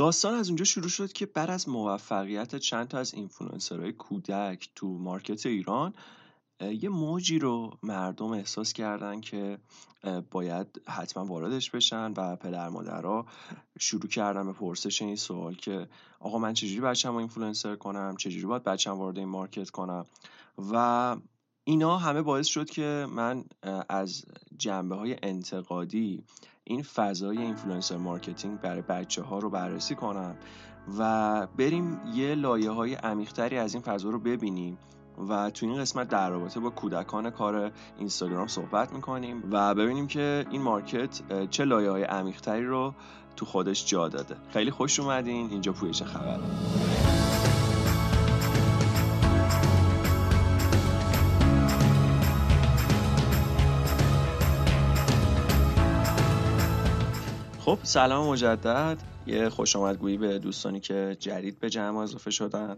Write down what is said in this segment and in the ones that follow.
داستان از اونجا شروع شد که بعد از موفقیت چند تا از اینفلوئنسرهای کودک تو market ایران یه موجی رو مردم احساس کردن که باید حتما واردش بشن و پدر مادرها شروع کردن به پرسش این سوال که آقا من چجوری بچه‌مو اینفلوئنسر کنم؟ چجوری باید بچه‌مو وارد این market کنم؟ و اینا همه باعث شد که من از جنبه های انتقادی این فضای influencer marketing برای بچه ها رو بررسی کنم و بریم یه لایه های عمیقتری از این فضا رو ببینیم و تو این قسمت در رابطه با کودکان کار اینستاگرام صحبت می‌کنیم و ببینیم که این market چه لایه های عمیقتری رو تو خودش جا داده. خیلی خوش اومدین. اینجا پویش خبره خب سلام مجدد. یه خوش آمدگویی به دوستانی که جدید به جمع اضافه شدن.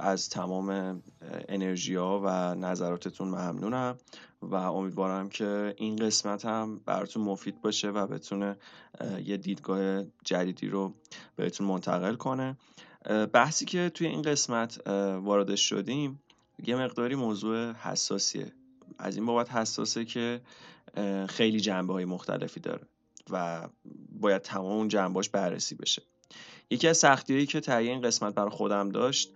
از تمام انرژی ها و نظراتتون ممنونم و امیدوارم که این قسمت هم براتون مفید باشه و بتونه یه دیدگاه جدیدی رو بهتون منتقل کنه. بحثی که توی این قسمت واردش شدیم یه مقداری موضوع حساسیه. از این بابت حساسه که خیلی جنبه های مختلفی داره. و باید تمام اون جنباش بررسی بشه. یکی از سختی هایی که تهیه این قسمت برای خودم داشت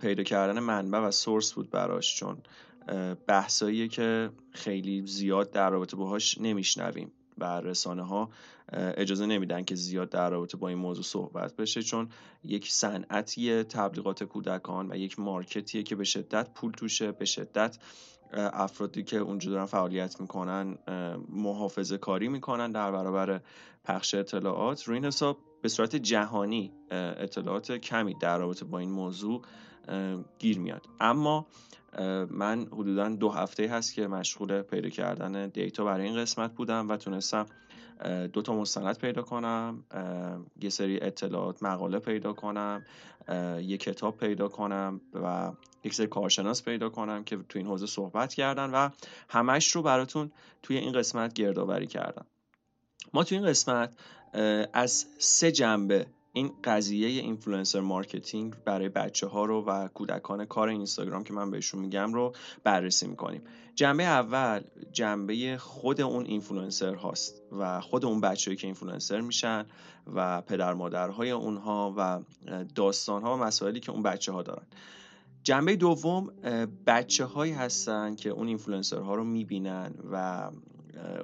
پیدا کردن منبع و سورس بود براش چون بحثایی که خیلی زیاد در رابطه باهاش نمیشنویم و رسانه ها اجازه نمیدن که زیاد در رابطه با این موضوع صحبت بشه چون یک صنعتی تبلیغات کودکان و یک مارکتیه که به شدت پول توشه به شدت افرادی که اونجا دارن فعالیت می‌کنن محافظه کاری می‌کنن در برابر پخش اطلاعات. روی این حساب به صورت جهانی اطلاعات کمی در رابطه با این موضوع گیر میاد. اما من حدودا دو هفته هست که مشغول پیدا کردن دیتا برای این قسمت بودم و تونستم دو تا مستند پیدا کنم یه سری اطلاعات مقاله پیدا کنم یه کتاب پیدا کنم و یک سری کارشناس پیدا کنم که تو این حوزه صحبت کردن و همش رو براتون توی این قسمت گردآوری کردم. ما توی این قسمت از سه جنبه این قضیه influencer marketing برای بچه ها رو و کودکان کار اینستاگرام که من بهشون میگم رو بررسی می‌کنیم. جنبه اول جنبه خود اون اینفلوئنسر هاست و خود اون بچه‌ای که اینفلوئنسر میشن و پدر مادرهای اونها و داستان ها و مسائلی که اون بچه ها دارن. جنبه دوم بچه هایی هستن که اون اینفلوئنسر ها رو می‌بینن و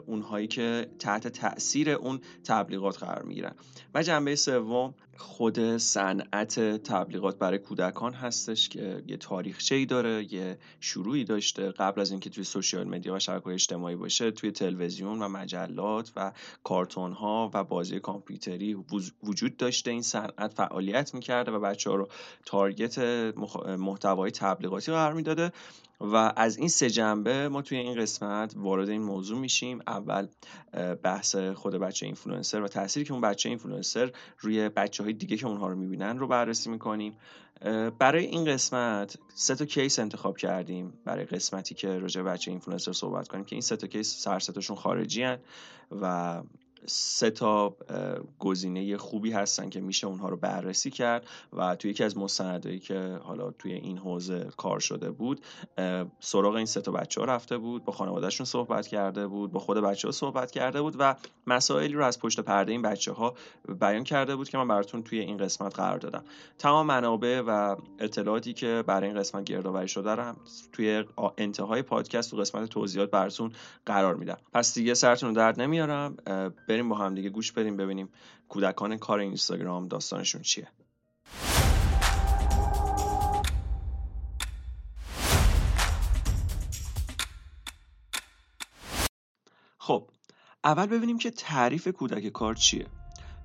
اونهایی که تحت تاثیر اون تبلیغات قرار می‌گیرن. و جنبه سوم خود صنعت تبلیغات برای کودکان هستش که یه تاریخچه ای داره یه شروعی داشته. قبل از اینکه توی social media و شبکه اجتماعی باشه توی تلویزیون و مجلات و کارتون ها و بازی کامپیوتری وجود داشته. این صنعت فعالیت می‌کرده و بچه ها رو target محتوای تبلیغاتی قرار می‌داده. و از این سه جنبه ما توی این قسمت وارد این موضوع میشیم. اول بحث خود بچه اینفلوئنسر و تأثیری که اون بچه اینفلوئنسر روی بچه های دیگه که اونها رو می‌بینن رو بررسی می‌کنیم. برای این قسمت سه تا case انتخاب کردیم. برای قسمتی که راجع بچه اینفلوئنسر صحبت کنیم که این سه تا case سر خارجی و سه تا گزینه خوبی هستن که میشه اونها رو بررسی کرد و توی یکی از مستندایی که حالا توی این حوزه کار شده بود سراغ این سه تا بچه ها رفته بود با خانوادهشون صحبت کرده بود با خود بچه ها صحبت کرده بود و مسائلی رو از پشت پرده این بچه ها بیان کرده بود که من براتون توی این قسمت قرار دادم. تمام منابع و اطلاعاتی که برای این قسمت گردآوری شده رو توی انتهای پادکست تو قسمت توضیحات براتون قرار میدم. پس دیگه سرتون رو درد نمیارم. بریم با هم دیگه گوش بدیم ببینیم کودکان کار اینستاگرام داستانشون چیه. خب اول ببینیم که تعریف کودک کار چیه.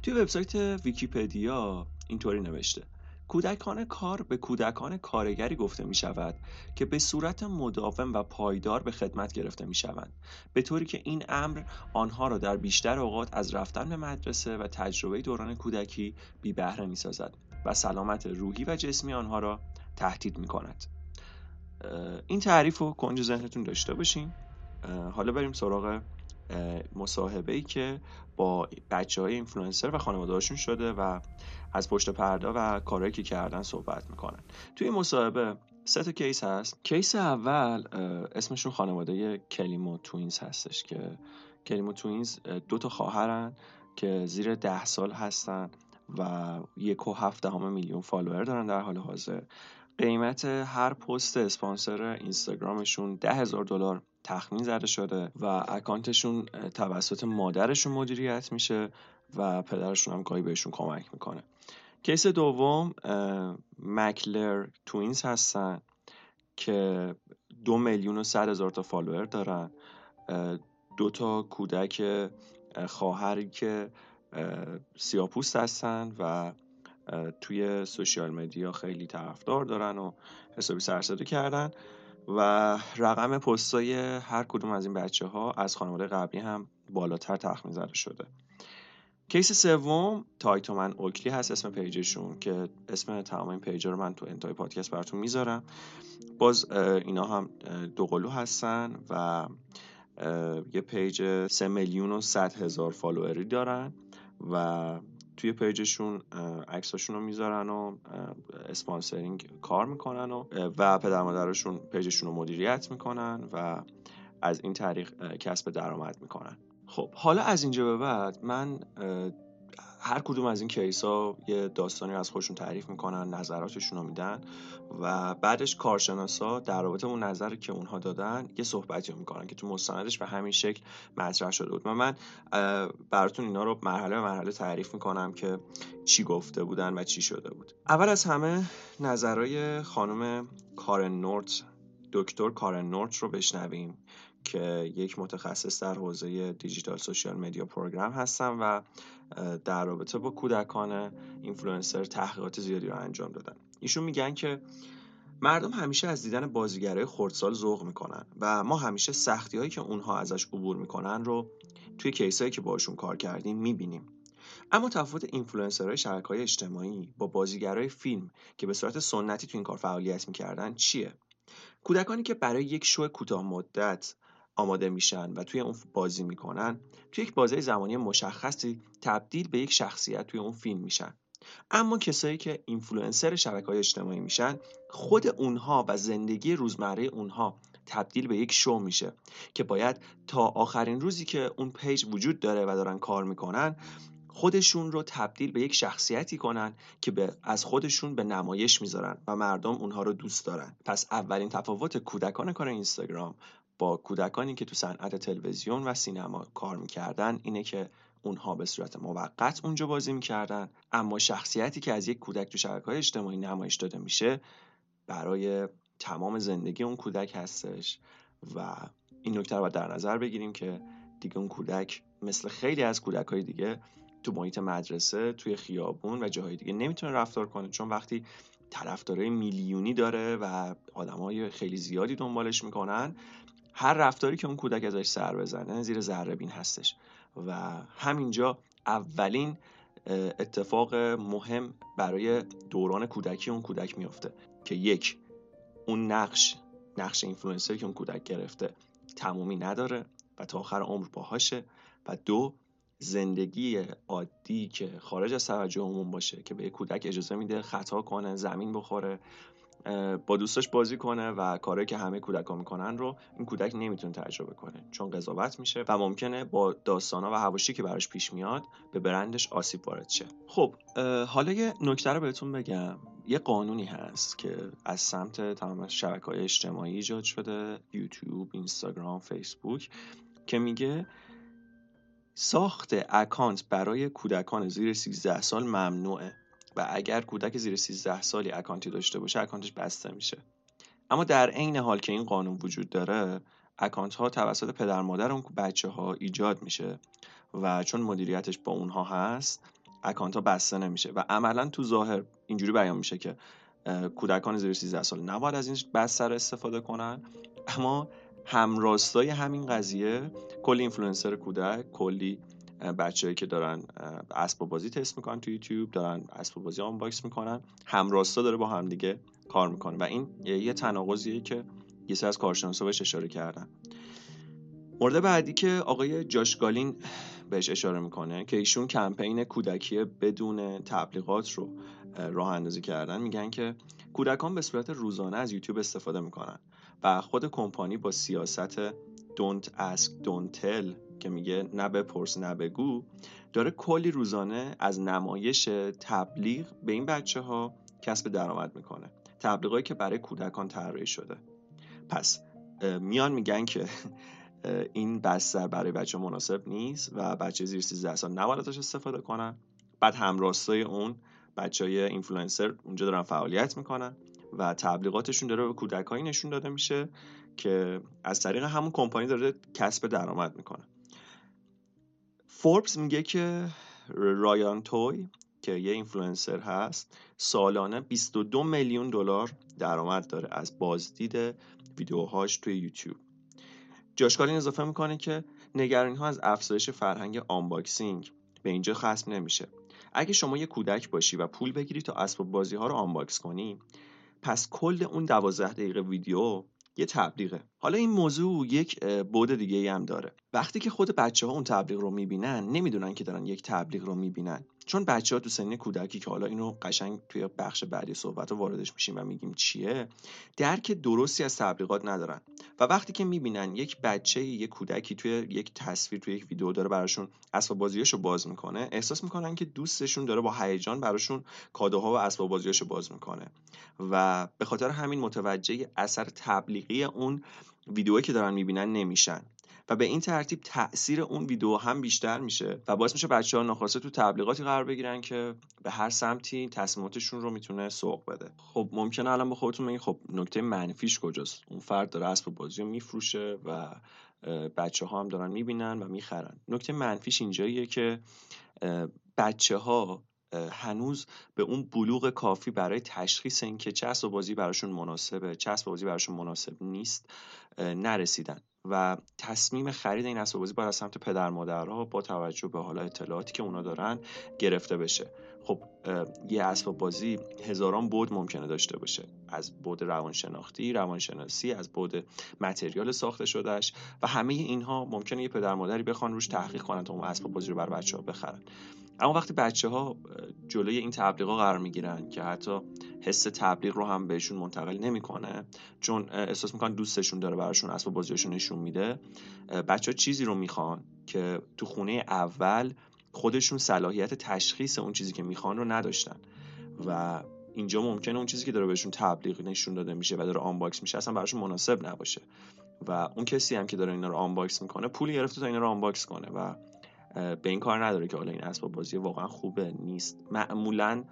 توی وبسایت ویکیپدیا اینطوری نوشته. کودکان کار به کودکان کارگری گفته می شود که به صورت مداوم و پایدار به خدمت گرفته می شوند به طوری که این امر آنها را در بیشتر اوقات از رفتن به مدرسه و تجربه دوران کودکی بی بهره می سازد و سلامت روحی و جسمی آنها را تهدید می کند این تعریف رو کنج ذهنتون داشته باشین. حالا بریم سراغ مصاحبه ای که با بچه های اینفلوئنسر و خانوادهاشون شده و از پشت پرده و کارهایی که کردن صحبت می‌کنن. توی این مصاحبه سه تا case هست. case اول اسمشون خانواده Clements Twins هستش که Clements Twins دو تا خواهرن که زیر ده سال هستن و یک و هفت دهم میلیون follower دارن در حال حاضر. قیمت هر پست اسپانسر اینستاگرامشون ده هزار دلار. تخمین زده شده و account شون توسط مادرشون مدیریت میشه و پدرشون هم گاهی بهشون کمک می‌کنه. case دوم McClure Twins هستن که دو میلیون و صد هزار تا follower دارن. دو تا کودک خواهری که سیاه‌پوست هستن و توی social media خیلی طرفدار دارن و حسابی سروصدا کردن. و رقم پستای هر کدوم از این بچه ها از خانواده قبلی هم بالاتر تخمین زده شده. case سوم Taytum and Oakley هست اسم page شون که اسم تمام این page ا رو من تو انتهای پادکست براتون می‌ذارم. باز اینا هم دوقلو هستن و یه page سه میلیون و صد هزار فالووری دارن و توی page شون عکساشون رو می‌ذارن و sponsoring کار می‌کنن و و پدر مادرشون page شون رو مدیریت می‌کنن و از این طریق کسب درآمد می‌کنن. خب حالا از اینجا به بعد من هر کدوم از این case ها یه داستانی از خودشون تعریف می‌کنن نظراتشون رو میدن و بعدش کارشناسا در رابطه اون نظری که اونها دادن یه صحبتی رو می‌کنن که تو مستندش به همین شکل مطرح شده بود. من براتون اینا رو مرحله به مرحله تعریف می‌کنم که چی گفته بودن و چی شده بود. اول از همه نظرهای خانم کارن نورت دکتر کارن نورت رو بشنویم. که یک متخصص در حوزه digital social media program هستن و در رابطه با کودکان اینفلوئنسر تحقیقات زیادی رو انجام دادن ایشون میگن که مردم همیشه از دیدن بازیگرای خردسال ذوق می‌کنن و ما همیشه سختی هایی که اونها ازش عبور می‌کنن رو توی case ایی که باشون کار کردیم می‌بینیم. اما تفاوت اینفلوئنسرهای شبکه های اجتماعی با بازیگرای فیلم که به صورت سنتی تو این کار فعالیت می‌کردن چیه؟ کودکانی که برای یک شو کوتاه مدت آماده میشن و توی اون بازی می‌کنن توی یک بازی زمانی مشخصی تبدیل به یک شخصیت توی اون فیلم میشن. اما کسایی که اینفلوئنسر شبکه های اجتماعی میشن خود اونها و زندگی روزمره اونها تبدیل به یک شو میشه که باید تا آخرین روزی که اون پیج وجود داره و دارن کار می‌کنن خودشون رو تبدیل به یک شخصیتی کنن که به از خودشون به نمایش می‌ذارن و مردم اونها رو دوست دارن. پس اولین تفاوت کودکان کار اینستاگرام با کودکانی که تو صنعت تلویزیون و سینما کار می‌کردن اینه که اونها به صورت موقت اونجا بازی می‌کردن. اما شخصیتی که از یک کودک تو شبکه های اجتماعی نمایش داده میشه برای تمام زندگی اون کودک هستش و این نکته رو در نظر بگیریم که دیگه اون کودک مثل خیلی از کودک های دیگه تو محیط مدرسه توی خیابون و جاهای دیگه نمی‌تونه رفتار کنه. چون وقتی طرفدارای میلیونی داره و آدمای خیلی زیادی دنبالش می‌کنن هر رفتاری که اون کودک ازش سر بزنه زیر ذره بین هستش. و همینجا اولین اتفاق مهم برای دوران کودکی اون کودک میفته که یک اون نقش نقش اینفلوئنسر که اون کودک گرفته تمومی نداره و تا آخر عمر باهاشه. و دو زندگی عادی که خارج از توجه عموم باشه که به کودک اجازه میده خطا کنه زمین بخوره با دوستاش بازی کنه و کاری که همه کودکا می‌کنن رو این کودک نمی‌تونه تجربه کنه چون قضاوت میشه و ممکنه با داستانا و حواشی که براش پیش میاد به برندش آسیب وارد شه. خب حالا یه نکته رو بهتون بگم. یه قانونی هست که از سمت تمام شبکه های اجتماعی ایجاد شده یوتیوب، اینستاگرام، فیسبوک که میگه ساخت اکانت برای کودکان زیر 13 سال ممنوعه. و اگر کودک زیر 13 سالی اکانتی داشته باشه اکانتش بسته میشه. اما در عین حال که این قانون وجود داره اکانت ها توسط پدر مادر اون بچه ها ایجاد میشه و چون مدیریتش با اونها هست اکانت ها بسته نمیشه. و عملا تو ظاهر اینجوری بیان میشه که کودکان زیر 13 سال نباید از این بستر استفاده کنن. اما همراستای همین قضیه کلی اینفلوئنسر کودک کلی بچههایی که دارن اسباب بازی تست می‌کنن تو یوتیوب دارن اسباب بازی باکس می‌کنن همراستا داره با همدیگه کار می‌کنه و این یه تناقضیه که یه سری از کارشناسا بهش اشاره کردن. مورد بعدی که آقای جاشگالین بهش اشاره می‌کنه که ایشون کمپین کودکی بدون تبلیغات رو راه اندازی کردن میگن که کودکان به صورت روزانه از یوتیوب استفاده می‌کنن و خود کمپانی با سیاست don't ask don't tell که میگه نه بپرس نه بگو داره کلی روزانه از نمایش تبلیغ به این بچه ها کسب درآمد می‌کنه. تبلیغایی که برای کودکان طراحی شده. پس میان میگن که این بستر برای بچه مناسب نیست و بچه زیر 13 سال نباید ازش استفاده کنن. بعد همراستای اون بچه های اینفلوئنسر اونجا دارن فعالیت می‌کنن و تبلیغاتشون داره به کودکایی نشون داده میشه که از طریق همون کمپانی داره کسب درآمد می‌کنه. فوربس میگه که Ryan Toy که یه اینفلوئنسر هست سالانه 22 میلیون دلار درآمد داره از بازدید ویدیوهاش توی یوتیوب. جاش گالین اضافه می‌کنه که نگرانی ها از افزایش فرهنگ unboxing به اینجا ختم نمیشه. اگه شما یه کودک باشی و پول بگیری تا اسباب بازی ها رو unbox کنی پس کل اون دوازده دقیقه ویدیو یه تبلیغه. حالا این موضوع یک بعد دیگه هم داره. وقتی که خود بچه ها اون تبلیغ رو می‌بینن نمی‌دونن که دارن یک تبلیغ رو می‌بینن. چون بچه ها تو سن کودکی که حالا اینو قشنگ توی بخش بعدی صحبت رو واردش میشیم و میگیم چیه درک درستی از تبلیغات ندارن. و وقتی که می‌بینن یک بچه یک کودکی توی یک تصویر توی یک ویدیو داره براشون اسباب بازیاشو باز می‌کنه احساس می‌کنن که دوستشون داره با هیجان براشون کادوها و اسباب بازیاشو باز می‌کنه. و به خاطر همین متوجه اثر تبلیغی اون ویدیوهایی که دارن می‌بینن نمیشن. و به این ترتیب تاثیر اون ویدیو هم بیشتر میشه و باعث میشه بچه ها ناخواسته تو تبلیغاتی قرار بگیرن که به هر سمتی تصمیماتشون رو می‌تونه سوق بده. خب ممکنه الان به خودتون بگید خب نکته منفیش کجاست؟ اون فرد داره اسب بازی رو میفروشه و بچه ها هم دارن می‌بینن و می‌خرن. نکته منفیش اینجاییه که بچه ها هنوز به اون بلوغ کافی برای تشخیص اینکه چه اسب بازی براشون مناسبه چه اسب بازی براشون مناسب نیست نرسیدن. و تصمیم خرید این اسباب بازی باید از سمت پدر مادرها با توجه به حالا اطلاعاتی که اونا دارن گرفته بشه. خب یه اسباب بازی هزاران بود ممکنه داشته باشه. از بود روانشناختی روانشناسی از بود متریال ساخته شدهش و همه اینها ممکنه یه پدر مادری بخوان روش تحقیق کنن تا اون اسباب بازی رو بر بچه ها بخرن. اما وقتی بچه ها جلوی این تبلیغ قرار می‌گیرن که حتی حس تبلیغ رو هم بهشون منتقل نمی‌کنه چون احساس می‌کنن دوستشون داره براشون اسباب بازیشون نشون میده بچه ها چیزی رو می‌خوان که تو خونه اول خودشون صلاحیت تشخیص اون چیزی که می‌خوان رو نداشتن و اینجا ممکنه اون چیزی که داره بهشون تبلیغ نشون داده میشه و داره unbox میشه اصلا براشون مناسب نباشه. و اون کسی هم که داره اینا رو unbox می‌کنه پول گرفته تا اینا رو unbox کنه و به این کار نداره که حالا این اسباب بازی واقعا خوبه نیست. معمولا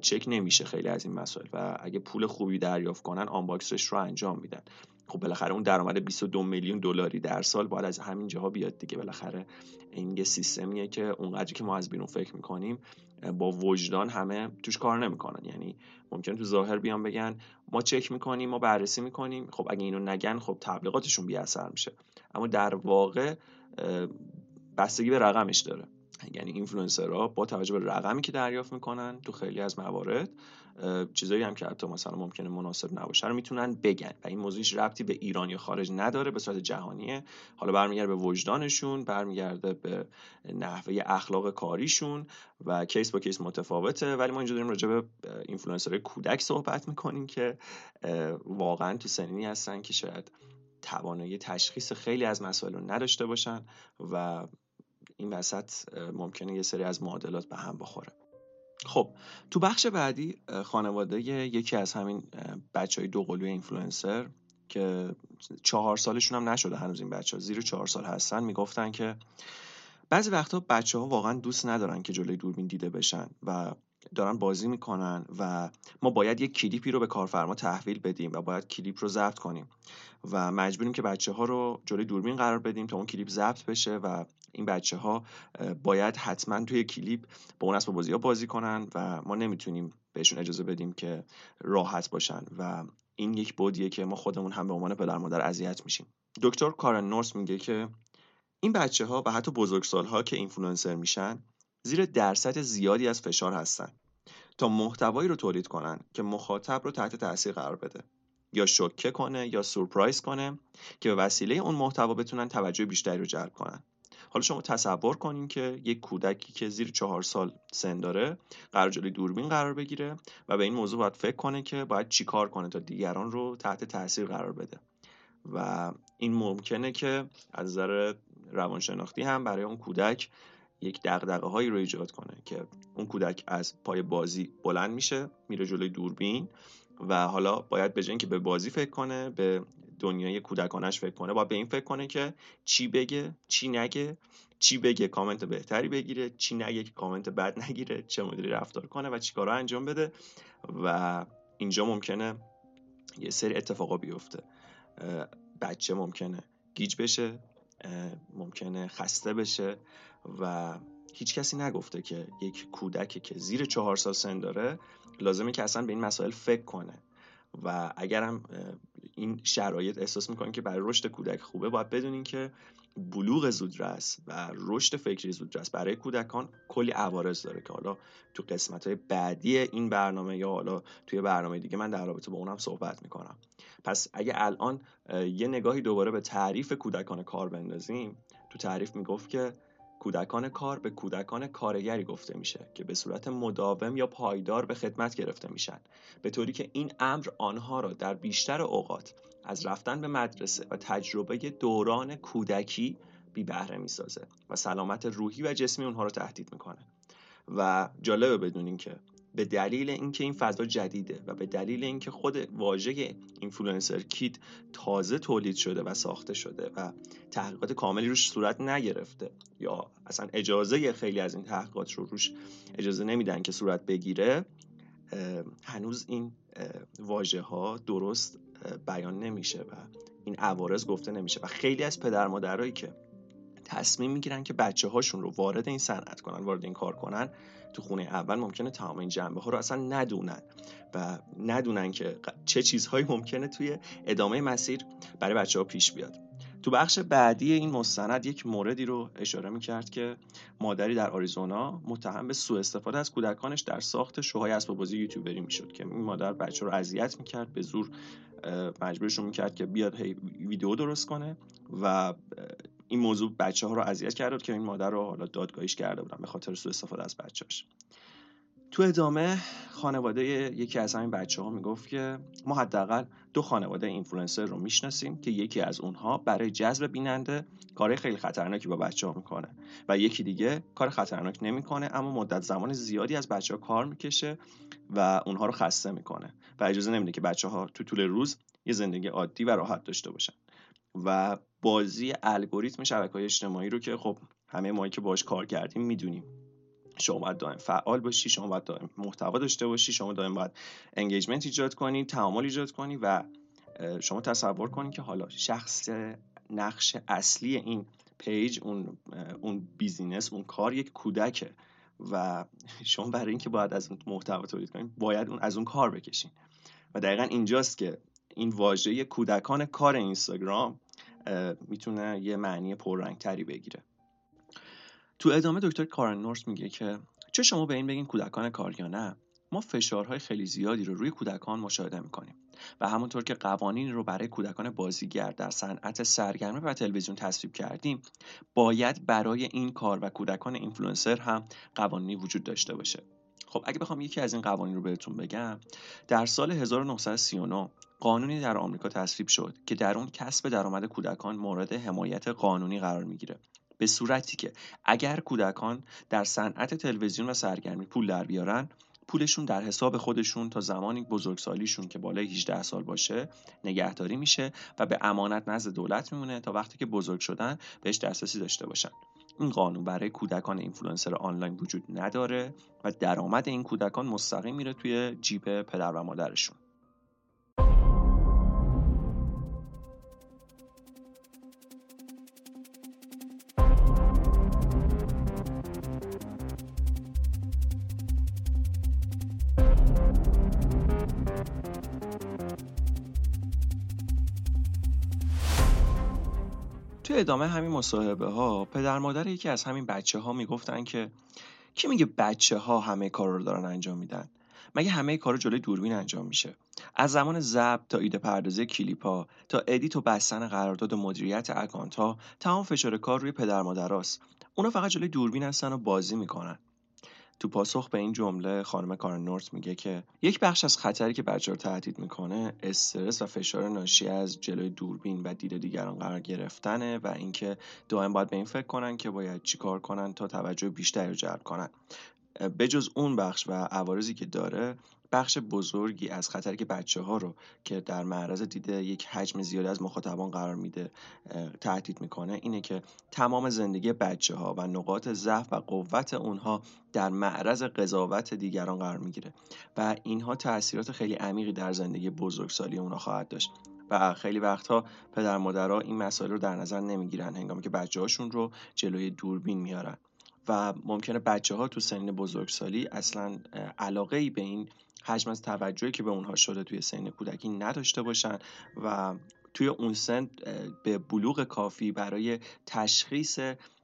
چک نمیشه خیلی از این مسائل و اگه پول خوبی دریافت کنن unbox ش رو انجام میدن. خب بالاخره اون درآمد 22 میلیون دلاری در سال باید از همین جاها بیاد دیگه. بالاخره این یه سیستمیه که اونقدری که ما از بیرون فکر می‌کنیم با وجدان همه توش کار نمی‌کنن. یعنی ممکن تو ظاهر بیان بگن ما چک می‌کنیم ما بررسی می‌کنیم. خب اگه اینو نگن خب تبلیغاتشون بی اثر میشه. اما در واقع بستگی به رقمش داره. یعنی اینفلوئنسرها با توجه به رقمی که دریافت می‌کنن تو خیلی از موارد چیزایی هم که حتی مثلا ممکنه مناسب نباشه رو می‌تونن بگن و این موضوعش ربطی به ایران یا خارج نداره به صورت جهانیه. حالا برمیگرده به وجدانشون برمیگرده به نحوه اخلاق کاریشون و case به case متفاوته. ولی ما اینجا داریم راجع به اینفلوئنسرهای کودک صحبت می‌کنیم که واقعا تو سنینی هستن که شاید توانایی تشخیص خیلی از مسائل رو نداشته باشن و این وسط ممکنه یه سری از معادلات به هم بخوره. خب تو بخش بعدی خانواده یکی از همین بچه های دوقلوی اینفلوئنسر که چهار سالشون هم نشده هنوز این بچه ها زیر چهار سال هستن می‌گفتن که بعضی وقتا بچه ها واقعا دوست ندارن که جلوی دوربین دیده بشن و دارن بازی می‌کنن و ما باید یک کلیپی رو به کارفرما تحویل بدیم و باید کلیپ رو ضبط کنیم و مجبوریم که بچه ها رو جلوی دوربین قرار بدیم تا اون کلیپ ضبط بشه و این بچه ها باید حتما توی کلیپ با اون اسباب بازی ها بازی کنن و ما نمی‌تونیم بهشون اجازه بدیم که راحت باشن و این یک بعدیه که ما خودمون هم به عنوان پدر مادر اذیت میشیم. دکتر کارن نورث میگه که این بچه ها و حتی بزرگسال ها که اینفلوئنسر میشن زیر درصد زیادی از فشار هستن تا محتوایی رو تولید کنن که مخاطب رو تحت تاثیر قرار بده. یا شوکه کنه یا سورپرایز کنه که به وسیله اون محتوا بتونن توجه بیشتری رو جلب کنن. حالا شما تصور کنین که یک کودکی که زیر چهار سال سن داره قرار جلوی دوربین قرار بگیره و به این موضوع باید فکر کنه که باید چیکار کنه تا دیگران رو تحت تاثیر قرار بده. و این ممکنه که از نظر روانشناختی هم برای اون کودک یک دغدغه هایی رو ایجاد کنه که اون کودک از پای بازی بلند میشه میره جلوی دوربین و حالا باید به که به بازی فکر کنه به دنیای کودکانش فکر کنه باید به این فکر کنه که چی بگه چی نگه چی بگه کامنت بهتری بگیره چی نگه که کامنت بد نگیره چه مدلی رفتار کنه و چی کارا انجام بده. و اینجا ممکنه یه سری اتفاقا بیفته. بچه ممکنه گیج بشه ممکنه خسته بشه و هیچ کسی نگفته که یک کودکی که زیر چهار سال سن داره لازمه که اصلا به این مسائل فکر کنه. و اگرم این شرایط احساس می‌کنین که برای رشد کودک خوبه باید بدونین که بلوغ زودرس و رشد فکری زودرس برای کودکان کلی عوارض داره که حالا تو قسمت های بعدی این برنامه یا حالا توی برنامه دیگه من در رابطه با اونم صحبت می‌کنم. پس اگه الان یه نگاهی دوباره به تعریف کودکان کار بندازیم تو تعریف می‌گفت که کودکان کار به کودکان کارگری گفته میشه که به صورت مداوم یا پایدار به خدمت گرفته میشن. به طوری که این امر آنها را در بیشتر اوقات از رفتن به مدرسه و تجربه دوران کودکی بی بهره می‌سازه و سلامت روحی و جسمی اونها رو تهدید می‌کنه. و جالبه بدونین که به دلیل اینکه این فضا جدیده و به دلیل اینکه خود واژه influencer kid تازه تولید شده و ساخته شده و تحقیقات کاملی روش صورت نگرفته یا اصلا اجازه خیلی از این تحقیقات رو روش اجازه نمیدن که صورت بگیره هنوز این واژه ها درست بیان نمیشه و این عوارض گفته نمیشه و خیلی از پدر مادرایی که تصمیم می‌گیرن که بچه هاشون رو وارد این صنعت کنن وارد این کار کنن تو خونه اول ممکنه تمام این جنبه ها رو اصلا ندونن و ندونن که چه چیزهایی ممکنه توی ادامه مسیر برای بچه ها پیش بیاد. تو بخش بعدی این مستند یک موردی رو اشاره می‌کرد که مادری در آریزونا متهم به سوء استفاده از کودکانش در ساخت شوهای اسباب بازی یوتیوبری می‌شد که این مادر بچه رو اذیت می‌کرد به زور مجبورشون می‌کرد که بیاد ویدیو درست کنه و این موضوع بچه ها رو اذیت کرده که این مادر رو حالا دادگاهیش کرده بودن به خاطر سوء استفاده از بچه‌اش. تو ادامه خانواده یکی از همین بچه ها می‌گفت که ما حداقل دو خانواده اینفلوئنسر رو می‌شناسیم که یکی از اونها برای جذب بیننده کار خیلی خطرناکی با بچه ها می‌کنه و یکی دیگه کار خطرناک نمی‌کنه اما مدت زمان زیادی از بچه ها کار می‌کشه و اونها رو خسته می‌کنه و اجازه نمیده که بچه ها تو طول روز یه زندگی عادی و راحت داشته باشن. و بازی الگوریتم شبکه های اجتماعی رو که خب همه ما که باش کار کردیم می‌دونیم. شما باید دائم فعال باشی شما باید دائم محتوا داشته باشی شما دائم باید انگیجمنت ایجاد کنی تعامل ایجاد کنی و شما تصور کنید که حالا شخص نقش اصلی این پیج اون اون business اون کار یک کودکه و شما برای اینکه باید از اون محتوا تولید کنید باید اون از اون کار بکشین و دقیقا اینجاست که این واژه کودکان کار اینستاگرام می‌تونه یه معنی پررنگتری بگیره. تو ادامه دکتر کارن نورس میگه که چه شما به این بگین کودکان کار یا نه ما فشارهای خیلی زیادی رو روی کودکان مشاهده می‌کنیم و همونطور که قوانین رو برای کودکان بازیگر در صنعت سرگرمی و تلویزیون تصویب کردیم باید برای این کار و کودکان اینفلوئنسر هم قوانینی وجود داشته باشه. خب اگه بخوام یکی از این قوانین رو بهتون بگم در سال 1939 قانونی در آمریکا تصویب شد که در اون کسب درآمد کودکان مورد حمایت قانونی قرار می‌گیره. به صورتی که اگر کودکان در صنعت تلویزیون و سرگرمی پول در بیارن پولشون در حساب خودشون تا زمانی بزرگسالیشون که بالای 18 سال باشه نگهداری میشه و به امانت نزد دولت میمونه تا وقتی که بزرگ شدن بهش دسترسی داشته باشن. این قانون برای کودکان اینفلوئنسر آنلاین وجود نداره و درآمد این کودکان مستقیم میره توی جیب پدر و مادرشون. توی ادامه همین مصاحبه ها پدر مادر یکی از همین بچه ها می‌گفتن که کی میگه بچه ها همه کار رو دارن انجام میدن؟ مگه همه کارو جلوی دوربین انجام میشه؟ از زمان ضبط تا ایده پردازی کلیپا تا ادیت و بستن قرارداد و مدیریت اکانت ها تمام فشار کار روی پدر مادراست اونا فقط جلوی دوربین هستن و بازی می‌کنن. تو پاسخ به این جمله خانم کارن نورت میگه که یک بخش از خطری که بچه رو تهدید می‌کنه استرس و فشار ناشی از جلوی دوربین و دید دیگران قرار گرفتنه و اینکه دائم باید به این فکر کنن که باید چیکار کنن تا توجه بیشتری رو جلب کنن. بجز اون بخش و عوارضی که داره بخش بزرگی از خطری که بچه ها رو که در معرض دیده یک حجم زیادی از مخاطبان قرار میده تهدید می‌کنه اینه که تمام زندگی بچه ها و نقاط ضعف و قوت اونها در معرض قضاوت دیگران قرار می‌گیره و اینها تاثیرات خیلی عمیقی در زندگی بزرگسالی اونها خواهد داشت و خیلی وقتها پدر مادرها این مسائل رو در نظر نمی‌گیرن هنگامی که بچه هاشون رو جلوی دوربین میارن. و ممکنه بچه ها تو سنین بزرگسالی اصلا علاقه ای به این حجم از توجهی که به اونها شده توی سن کودکی نداشته باشن و توی اون سن به بلوغ کافی برای تشخیص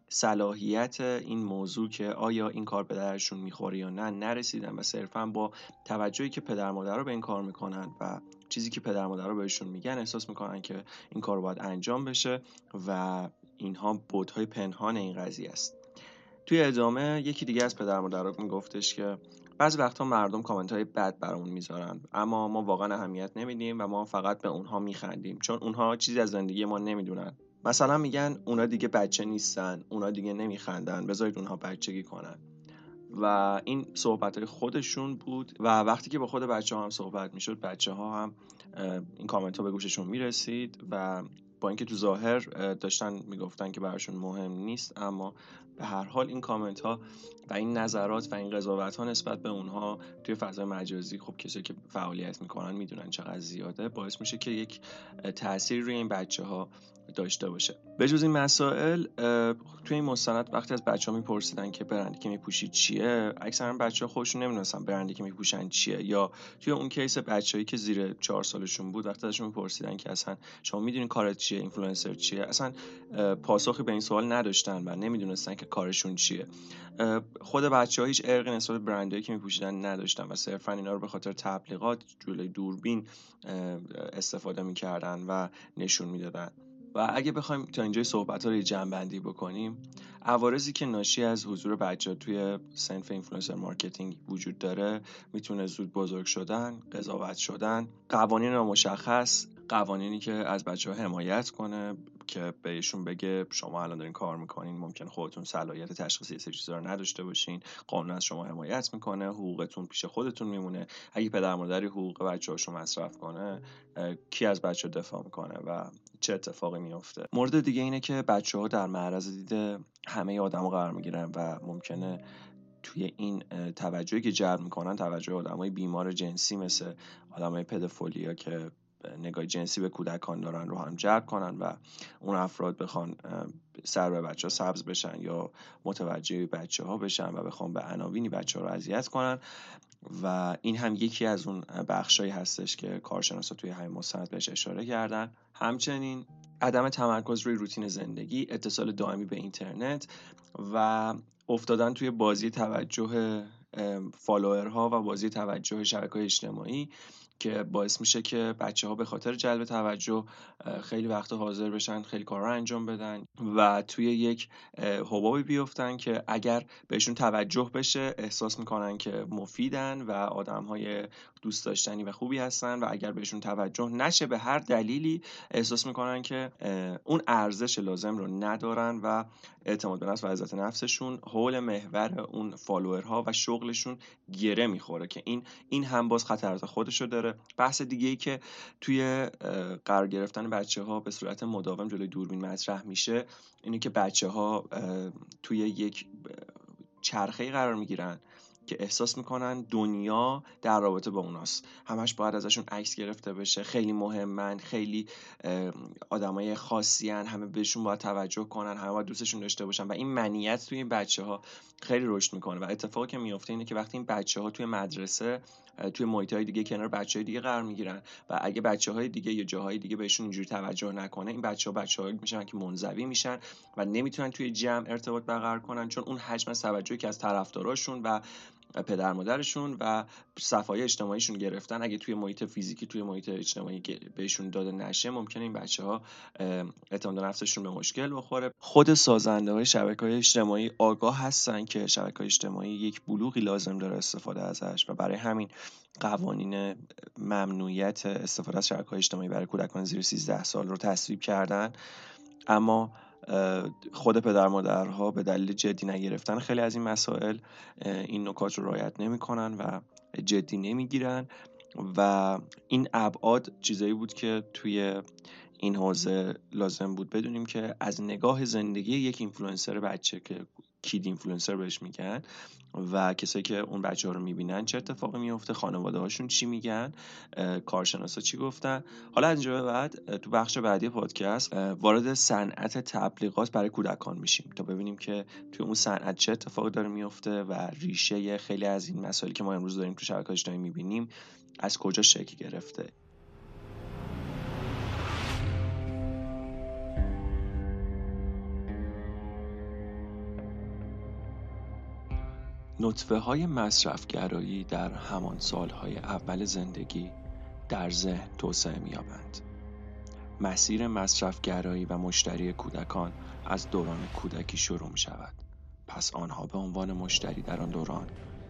صلاحیت این موضوع که آیا این کار به درشون می‌خوره یا نه نرسیدن و صرفا با توجهی که پدر مادر رو به این کار می‌کنن و چیزی که پدر مادر رو بهشون میگن احساس می‌کنن که این کار باید انجام بشه و اینها بودهای پنهان این قضیه است. توی ادامه یکی دیگه از پدر مادر میگفتش که بعضی وقتها مردم کامنت های بد برامون می‌ذارن اما ما واقعا اهمیت نمیدیم و ما فقط به اونها میخندیم چون اونها چیزی از زندگی ما نمی‌دونن. مثلا میگن اونا دیگه بچه نیستن اونا دیگه نمیخندن بذارید اونها بچگی کنن. و این صحبت های خودشون بود و وقتی که با خود بچه ها هم صحبت می‌شد بچه ها هم این کامنت ها به گوششون می‌رسید و با اینکه تو ظاهر داشتن می‌گفتن که براشون مهم نیست اما به هر حال این کامنت ها و این نظرات و این قضاوت ها نسبت به اونها توی فضای مجازی خب کسی که فعالیت می‌کنن می‌دونن چقدر زیاده باعث میشه که یک تاثیر روی این بچه ها داشته باشه. به جز این مسائل توی این مستند وقتی از بچه ها میپرسیدن که برندی که میپوشید چیه اکثرا بچه ها خودشون نمی‌دونستن برندی که میپوشن چیه. یا توی اون case بچههایی که زیر چهار سالشون بود وقتی ازشون میپرسیدن که اصلا شما می‌دونین کارت چیه اینفلوئنسر چیه اصلا پاسخی به این سوال نداشتن و نمی‌دونستن که کارشون چیه. خود بچه ها هیچ عرقی نسبت برندهایی که میپوشیدن نداشتن و صرفا اینا رو به خاطر تبلیغات جلوی دوربین استفاده می‌کردن و نشون می‌دادن. و اگه بخوایم تا اینجای صحبت ها رو جمع بکنیم عوارضی که ناشی از حضور بچه توی صنف influencer marketing وجود داره می‌تونه زود بزرگ شدن قضاوت شدن قوانین نامشخص قوانینی که از بچه ها حمایت کنه که بهشون بگه شما الان دارین کار می‌کنین ممکن خودتون صلاحیت تشخیص یه سری رو نداشته باشین. قانون از شما حمایت می‌کنه حقوقتون پیش خودتون میمونه. اگه پدر مادری حقوق بچه هاشو مصرف کنه کی از بچه دفاع می‌کنه و چه اتفاقی میفته مورد دیگه اینه که بچه ها در معرض دیده همه آدما قرار می‌گیرن و ممکنه توی این توجهی که جلب می‌کنن توجه آدمای بیمار جنسی مثل آدمای پدفولیا که نگاه جنسی به کودکان دارن رو هم جلب کنن و اون افراد بخوان سر به بچه ها سبز بشن یا متوجه بچه ها بشن و بخوان به عناوینی بچه ها رو اذیت کنن. و این هم یکی از اون بخشایی هستش که کارشناسا توی همین مستند بهش اشاره کردن. همچنین عدم تمرکز روی روتین زندگی اتصال دائمی به اینترنت و افتادن توی بازی توجه فالوورها و بازی توجه شبکه اجتماعی که باعث میشه که بچه ها به خاطر جلب توجه خیلی وقت حاضر بشن خیلی کار رو انجام بدن و توی یک حبابی بیفتن که اگر بهشون توجه بشه احساس می‌کنن که مفیدن و آدم های دوست داشتنی و خوبی هستن و اگر بهشون توجه نشه به هر دلیلی احساس می‌کنن که اون ارزش لازم رو ندارن و اعتماد به نفس و عزت نفسشون حول محور اون فالوورها و شغلشون گره می‌خوره که این این هم باز خطرات خودشو داره. بحث دیگه ای که توی قرار گرفتن بچه ها به صورت مداوم جلوی دوربین مطرح میشه اینه که بچه ها توی یک چرخه قرار می‌گیرن. که احساس می‌کنن دنیا در رابطه با اوناست. همش باید ازشون عکس گرفته بشه. خیلی مهمن خیلی آدمای خاصی هن. همه بهشون باید توجه کنن همه باید دوستشون داشته باشن. و این منیت توی این بچه ها خیلی رشد می‌کنه. و اتفاقی که میفته اینه که وقتی این بچه ها توی مدرسه توی محیط های دیگه کنار بچه های دیگه قرار می‌گیرن و اگه بچه های دیگه یا جاهای دیگه بهشون اینجوری توجه نکنه این بچه ها بچه ها میشن که منزوی میشن و نمی‌تونن توی جمع ارتباط برقرار کنن چون اون حجم از توجهی که از طرفداراشون و پدر مادرشون و صفای اجتماعیشون گرفتن. اگه توی محیط فیزیکی توی محیط اجتماعی بهشون داده نشه ممکنه این بچه ها اعتماد نفسشون به مشکل بخوره. خود سازنده های شبکه های اجتماعی آگاه هستن که شبکه های اجتماعی یک بلوغی لازم داره استفاده ازش و برای همین قوانین ممنوعیت استفاده از شبکه های اجتماعی برای کودکان زیر 13 سال رو تصویب کردن. اما خود پدر مادرها به دلیل جدی نگرفتن خیلی از این مسائل این نکات رو رعایت نمی‌کنن و جدی نمی‌گیرن و این ابعاد چیزایی بود که توی این حوزه لازم بود بدونیم که از نگاه زندگی یک اینفلوئنسر بچه که kid influencer بهش میگن و کسایی که اون بچه ها رو می‌بینن چه اتفاقی میفته خانواده هاشون چی میگن کارشناسا چی گفتن. حالا از به بعد تو بخش بعدی پادکست وارد صنعت تبلیغات برای کودکان میشیم تا ببینیم که توی اون صنعت چه اتفاقی داره میفته و ریشه خیلی از این مسائلی که ما امروز داریم تو شبکه اجتماعی می‌بینیم از کجا شکل گرفته. نطفه های مصرفگرایی در همان سالهای اول زندگی در ذهن توسعه می‌یابند. مسیر مصرفگرایی و مشتری کودکان از دوران کودکی شروع می شود. پس آنها به عنوان مشتری در آن دوران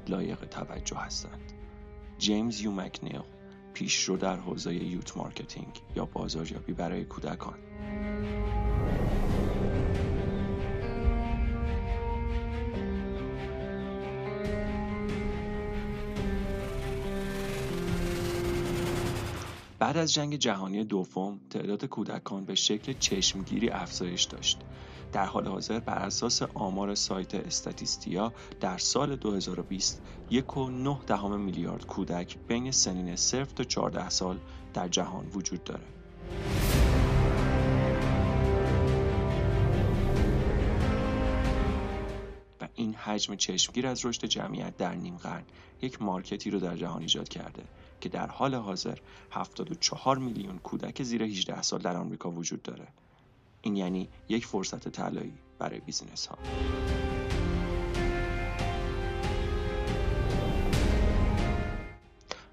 لایق توجه هستند. جیمز یو مکنیل پیشرو در حوزه youth marketing یا بازاریابی برای کودکان بعد از جنگ جهانی دوم تعداد کودکان به شکل چشمگیری افزایش داشت در حال حاضر بر اساس آمار سایت استاتیستیا در سال 2020 یک و نه دهم میلیارد کودک بین سنین صفر تا 14 سال در جهان وجود داره. و این حجم چشمگیر از رشد جمعیت در نیم قرن یک مارکتی رو در جهان ایجاد کرده که در حال حاضر 74 میلیون کودک زیر 18 سال در آمریکا وجود داره. این یعنی یک فرصت طلایی برای بیزینس ها.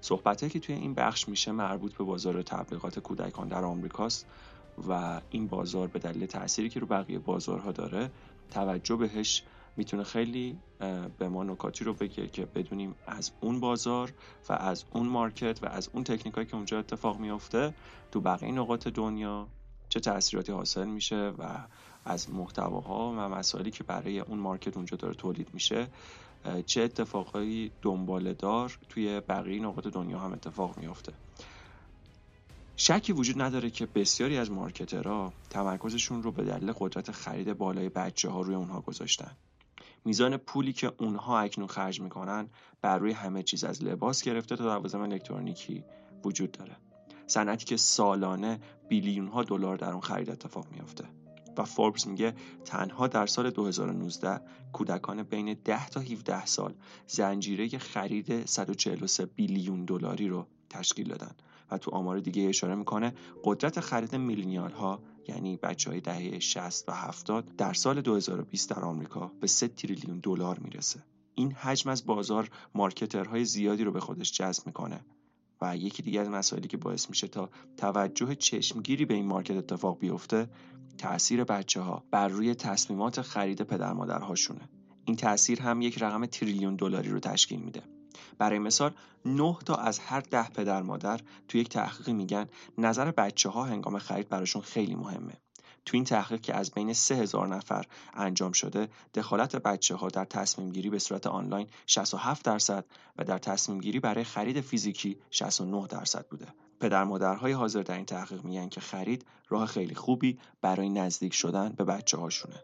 صحبت که توی این بخش میشه مربوط به بازار تبلیغات کودکان در آمریکاست و این بازار به دلیل تأثیری که رو بقیه بازارها داره توجه بهش می‌تونه خیلی به ما نکاتی رو بگه که بدونیم از اون بازار و از اون مارکت و از اون تکنیکایی که اونجا اتفاق میافته تو بقیه نقاط دنیا چه تاثیراتی حاصل میشه و از محتواها و مسائلی که برای اون مارکت اونجا داره تولید میشه چه اتفاقایی دنباله دار توی بقیه نقاط دنیا هم اتفاق میافته. شکی وجود نداره که بسیاری از مارکترها تمرکزشون رو به دلیل قدرت خرید بالای بچه ها روی اونها گذاشتن. میزان پولی که اونها اکنون خرج می‌کنن بر روی همه چیز از لباس گرفته تا لوازم الکترونیکی وجود داره. صنعتی که سالانه بیلیون ها دلار در اون خرید اتفاق میافته و فوربس میگه تنها در سال 2019 کودکان بین 10 تا 17 سال زنجیره خرید 143 بیلیون دلاری رو تشکیل دادن و تو آمار دیگه اشاره می‌کنه قدرت خرید میلینیال ها یعنی بچه های دهه 60 و 70 در سال 2020 در آمریکا به 3 تریلیون دلار می‌رسه. این حجم از بازار marketer های زیادی رو به خودش جذب می‌کنه و یکی دیگه از مسائلی که باعث میشه تا توجه چشمگیری به این market اتفاق بیفته تاثیر بچه ها بر روی تصمیمات خرید پدر مادرهاشونه این تاثیر هم یک رقم تریلیون دلاری رو تشکیل میده. برای مثال 9 تا از هر ده پدر مادر تو یک تحقیقی میگن نظر بچه ها هنگام خرید براشون خیلی مهمه. تو این تحقیق که از بین 3000 نفر انجام شده دخالت بچه ها در تصمیم گیری به صورت آنلاین 67 درصد و در تصمیم گیری برای خرید فیزیکی 69 درصد بوده. پدر مادرهای حاضر در این تحقیق میگن که خرید راه خیلی خوبی برای نزدیک شدن به بچه هاشونه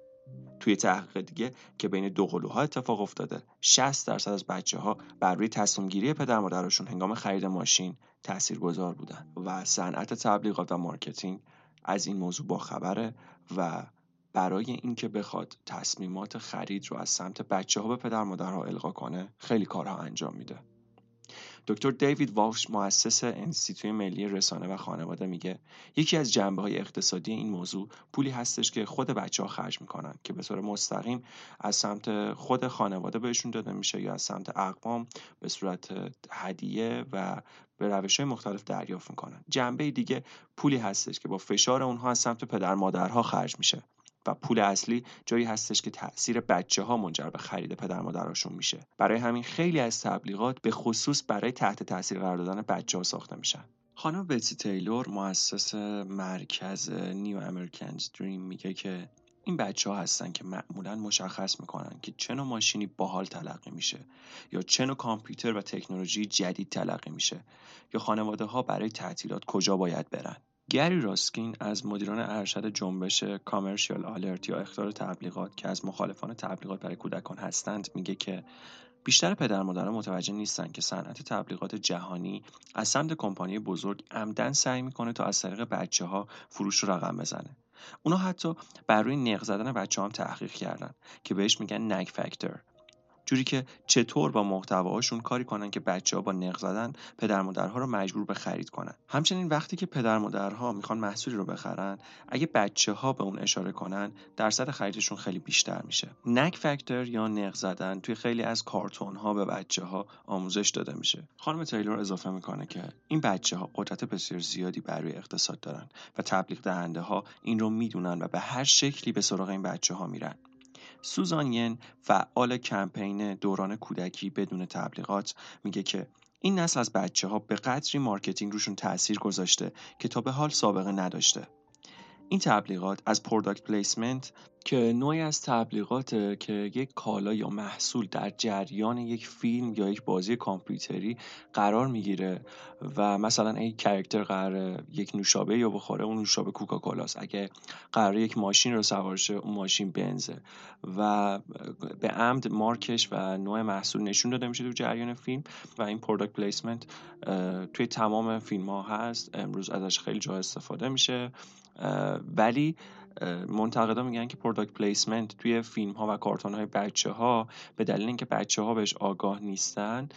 توی تحقیق دیگه که بین دو قلوها اتفاق افتاده. 60 درصد از بچه ها بر روی تصمیم گیری پدر مادرشون هنگام خرید ماشین تاثیرگذار بودن و صنعت تبلیغات و marketing از این موضوع با خبره و برای اینکه بخواد تصمیمات خرید رو از سمت بچه ها به پدر مادرها القا کنه خیلی کارها انجام میده. دکتر دیوید والش مؤسس انستیتوی ملی رسانه و خانواده میگه یکی از جنبه های اقتصادی این موضوع پولی هستش که خود بچه ها خرج می‌کنن که به طور مستقیم از سمت خود خانواده بهشون داده میشه یا از سمت اقوام به صورت هدیه و به روش های مختلف دریافت می‌کنن. جنبه دیگه پولی هستش که با فشار اونها از سمت پدر مادرها خرج میشه. و پول اصلی جایی هستش که تاثیر بچه ها منجر به خرید پدر مادرشون میشه. برای همین خیلی از تبلیغات به خصوص برای تحت تاثیر قرار دادن بچه ها ساخته میشن. خانم بتی تیلور مؤسس مرکز نیو امریکنز دریم میگه که این بچه ها هستن که معمولا مشخص می‌کنن که چه نوع ماشینی باحال تلقی میشه یا چه نوع کامپیوتر و تکنولوژی جدید تلقی میشه یا خانواده ها برای تعطیلات کجا باید برن. گری راسکین از مدیران ارشد جنبش کامرشیال آلرت یا اختار تبلیغات که از مخالفان تبلیغات برای کودکان هستند میگه که بیشتر پدر مادران متوجه نیستن که صنعت تبلیغات جهانی از سمت کمپانی بزرگ عمدن سعی می‌کنه تا از طریق بچه ها فروش رو رقم بزنه. اونا حتی بر روی نق زدن بچه هم تحقیق کردن که بهش میگن نگ فکتور جوری که چطور با محتواهاشون کاری کنن که بچه ها با نق زدن پدر مادرها رو مجبور به خرید کنن. همچنین وقتی که پدر مادرها می‌خوان محصولی رو بخرن اگه بچه ها به اون اشاره کنن درصد خریدشون خیلی بیشتر میشه. نک فاکتور یا نق زدن توی خیلی از کارتون ها به بچه ها آموزش داده میشه. خانم تیلور اضافه می‌کنه که این بچه ها قدرت بسیار زیادی برای اقتصاد دارن و تبلیغ دهنده ها این رو می‌دونن و به هر شکلی به سراغ این بچه ها میرن. سوزان لین فعال کمپین دوران کودکی بدون تبلیغات میگه که این نسل از بچه ها به قدری marketing روشون تاثیر گذاشته که تا به حال سابقه نداشته. این تبلیغات از product placement که نوعی از تبلیغات که یک کالا یا محصول در جریان یک فیلم یا یک بازی کامپیوتری قرار می‌گیره و مثلا این character قرار یک نوشابه یا بخوره اون نوشابه کوکاکولاست. اگه قرار یک ماشین رو سوارشه اون ماشین بنزه. و به عمد مارکش و نوع محصول نشون داده میشه تو جریان فیلم و این product placement توی تمام فیلم ها هست. امروز ازش خیلی جا استفاده میشه. ولی منتقدا میگن که product placement توی فیلم ها و کارتون های بچه ها به دلیل اینکه بچه ها بهش آگاه نیستن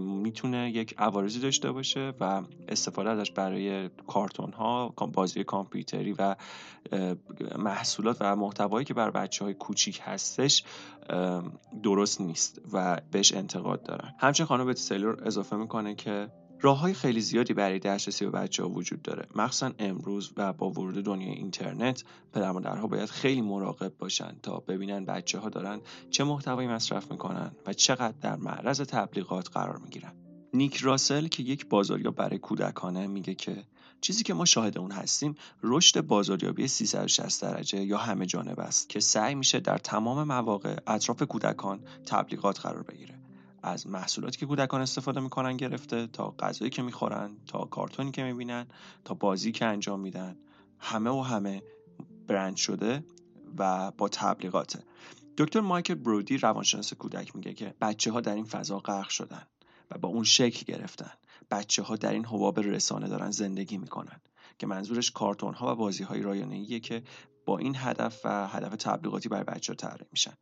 می‌تونه یک عوارضی داشته باشه و استفاده ازش برای کارتون ها بازی کامپیوتری و محصولات و محتوایی که بر بچه های کوچیک هستش درست نیست و بهش انتقاد دارن. همچنین خانم بتسلور اضافه می‌کنه که راه های خیلی زیادی برای دسترسی به بچه ها وجود داره. مخصوصا امروز و با ورود دنیای اینترنت پدر مادرها باید خیلی مراقب باشن تا ببینن بچه ها دارن چه محتوایی مصرف می‌کنن و چقدر در معرض تبلیغات قرار می‌گیرن. نیک راسل که یک بازاریاب برای کودکانه میگه که چیزی که ما شاهد اون هستیم رشد بازاریابی 360 درجه یا همه جانب است که سعی میشه در تمام مواقع اطراف کودکان تبلیغات قرار بگیره. از محصولاتی که کودکان استفاده می‌کنن گرفته تا غذایی که می‌خورن تا کارتونی که می‌بینن تا بازی که انجام میدن. همه و همه برند شده و با تبلیغاته دکتر مایکل برودی روانشناس کودک میگه که بچه ها در این فضا غرق شدن و با اون شکل گرفتن. بچه ها در این حباب رسانه دارن زندگی می‌کنن که منظورش کارتون ها و بازی های رایانه که با این هدف و هدف تبلیغاتی برای بچه ها طراحی میشن.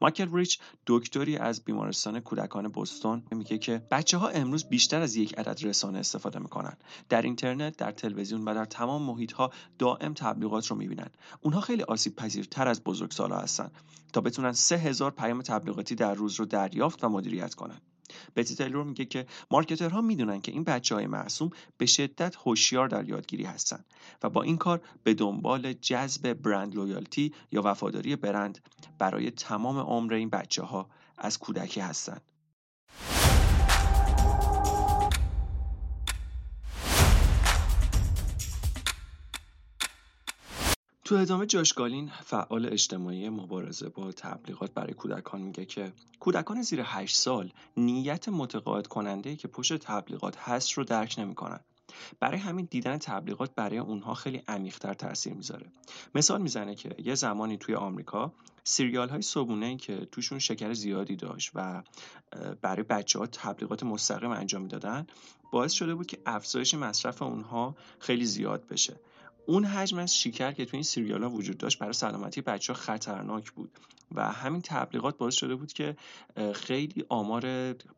مایکل ریچ دکتری از بیمارستان کودکان بوستون میگه که بچه ها امروز بیشتر از یک عدد رسانه استفاده می‌کنن. در اینترنت در تلویزیون و در تمام محیط ها دائم تبلیغات رو می‌بینن. اونها خیلی آسیب پذیرتر از بزرگسالا هستن تا بتونن سه هزار پیام تبلیغاتی در روز رو دریافت و مدیریت کنن. بتی تیلور میگه که مارکترها می‌دونن که این بچه های معصوم به شدت هوشیار در یادگیری هستن و با این کار به دنبال جذب برند لویالتی یا وفاداری برند برای تمام عمر این بچه ها از کودکی هستند. تو ادامه جاشگالین فعال اجتماعی مبارزه با تبلیغات برای کودکان میگه که کودکان زیر 8 سال نیت متقاعد کننده که پشت تبلیغات هست رو درک نمی‌کنن. برای همین دیدن تبلیغات برای اونها خیلی عمیقتر تاثیر می‌ذاره مثال می‌زنه که یه زمانی توی آمریکا سیریال های صبونه که توشون شکر زیادی داشت و برای بچه ها تبلیغات مستقیم انجام می‌دادن باعث شده بود که افزایش مصرف اونها خیلی زیاد بشه اون حجم از شکر که تو این سریال ها وجود داشت برای سلامتی بچه ها خطرناک بود و همین تبلیغات باعث شده بود که خیلی آمار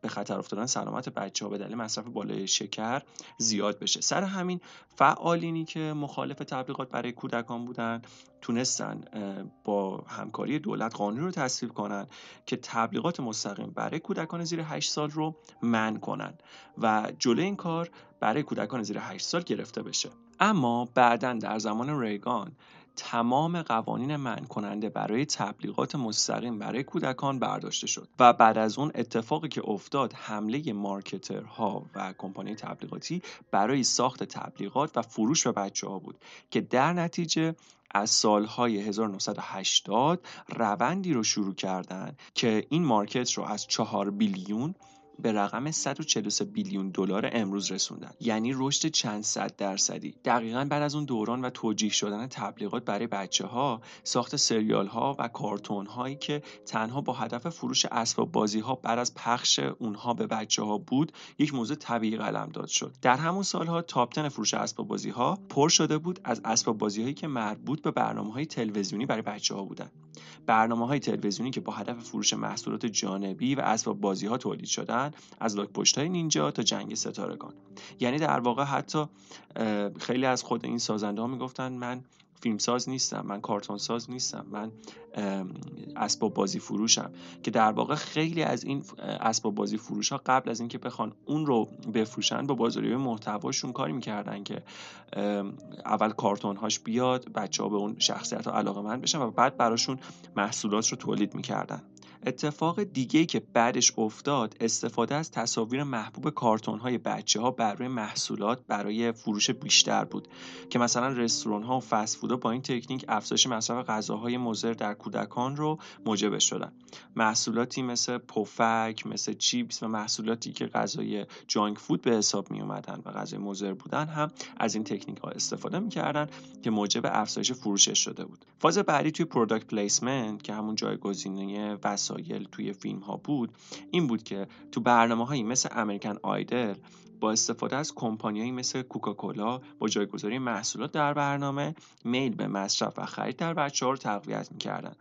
به خطر افتادن سلامت بچه ها به دلیل مصرف بالای شکر زیاد بشه. سر همین فعالینی که مخالف تبلیغات برای کودکان بودن تونستن با همکاری دولت قانونی رو تصویب کنن که تبلیغات مستقیم برای کودکان زیر 8 سال رو من کنن و جلوی این کار برای کودکان زیر 8 سال گرفته بشه. اما بعدا در زمان ریگان تمام قوانین من کننده برای تبلیغات مستقیم برای کودکان برداشته شد و بعد از اون اتفاقی که افتاد حمله مارکترها و کمپانی تبلیغاتی برای ساخت تبلیغات و فروش به بچه ها بود که در نتیجه از سالهای 1980 روندی رو شروع کردن که این مارکت رو از 4 بیلیون به رقم 143 بیلیون دلار امروز رسوندن. یعنی رشد چند صد درصدی. دقیقا بعد از اون دوران و توجیه شدن تبلیغات برای بچه ها ساخت سریال ها و کارتون هایی که تنها با هدف فروش اسباب بازی ها بعد از پخش اونها به بچه ها بود یک موضوع طبیعی قلم داد شد. در همون سالها تاپ فروش اسباب بازی ها پر شده بود از اسباب بازی هایی که مربوط به برنامه های تلویزیونی برای بچه ها بودن. برنامه های تلویزیونی که با هدف فروش محصولات جانبی و اسباب بازی ها تولید شدن از لاک پشت های نینجا تا جنگ ستارگان. یعنی در واقع حتی خیلی از خود این سازنده ها می‌گفتن من فیلمساز نیستم من کارتون ساز نیستم من اسباب بازی فروشم. که در واقع خیلی از این اسباب بازی فروش ها قبل از اینکه بخوان اون رو بفروشن با بازاریابی محتواشون کاری می‌کردن که اول کارتون هاش بیاد بچه ها به اون شخصیت ها علاقه من بشن و بعد براشون محصولات رو تولید می‌کردن. اتفاق دیگه که بعدش افتاد استفاده از تصاویر محبوب کارتون های بچه ها بر روی محصولات برای فروش بیشتر بود که مثلا رستوران ها و فست فود با این تکنیک افزایش مصرف غذاهای مضر در کودکان رو موجب شدن. محصولاتی مثل پفک مثل چیپس و محصولاتی که غذای جانک فود به حساب می اومدن و غذای مضر بودن هم از این تکنیک ها استفاده می‌کردن که موجب افزایش فروشش شده بود. فاز بعدی توی product placement که همون جایگزینی توی فیلم ها بود این بود که تو برنامه هایی مثل American Idol با استفاده از کمپانیایی مثل کوکاکولا با جایگذاری محصولات در برنامه میل به مصرف و خرید در بچه ها رو تقویت می‌کردن.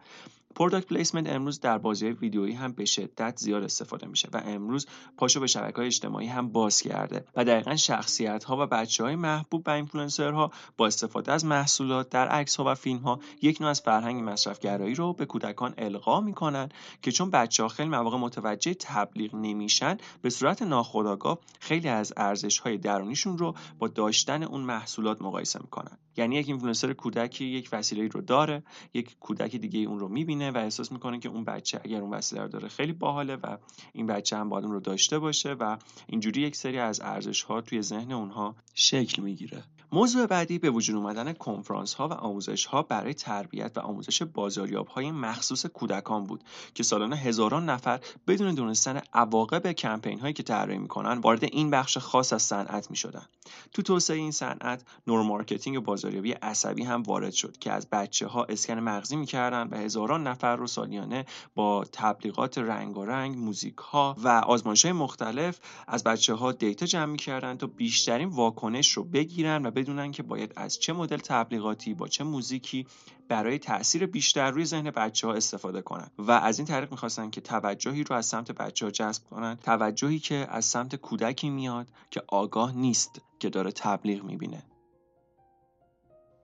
product placement امروز در بازی ویدیویی هم به شدت زیاد استفاده میشه و امروز پاشو به شبکه های اجتماعی هم باز کرده و دقیقا شخصیت ها و بچه های محبوب و ها با استفاده از محصولات در عکس ها و فیلم ها یک نوع از فرهنگ مصرفگرایی رو به کودکان القا می‌کنن که چون بچه ها خیلی مواقع متوجه تبلیغ نمیشن به صورت ناخودآگاه خیلی از ارزش های درونیشون رو با داشتن اون محصولات مقایسه می‌کنن. یعنی یک اینفلوئنسر کودکی یک وسیله رو داره یک کودک دیگه اون رو می‌بینه و احساس می‌کنه که اون بچه اگر اون وسیله رو داره خیلی باحاله و این بچه هم باید اون رو داشته باشه و اینجوری یک سری از ارزش ها توی ذهن اونها شکل می‌گیره. موضوع بعدی به وجود اومدن کنفرانس ها و آموزش ها برای تربیت و آموزش بازاریاب های مخصوص کودکان بود که سالانه هزاران نفر بدون دونستن عواقب کمپین هایی که طراحی می‌کنن وارد این بخش خاص از صنعت می‌شدن. تو توسعه این صنعت neuromarketing و بازاریابی عصبی هم وارد شد که از بچه ها اسکن مغزی می‌کردن و هزاران نفر رو سالیانه با تبلیغات رنگ موزیک ها و آزمایش های مختلف از بچه ها دیتا جمع می‌کردن تا بیشترین واکنش رو بگیرن و بدونن که باید از چه مدل تبلیغاتی با چه موزیکی برای تاثیر بیشتر روی ذهن بچه ها استفاده کنن. و از این طریق می‌خواستن که توجهی رو از سمت بچه ها جذب کنن. توجهی که از سمت کودکی میاد که آگاه نیست که داره تبلیغ می‌بینه.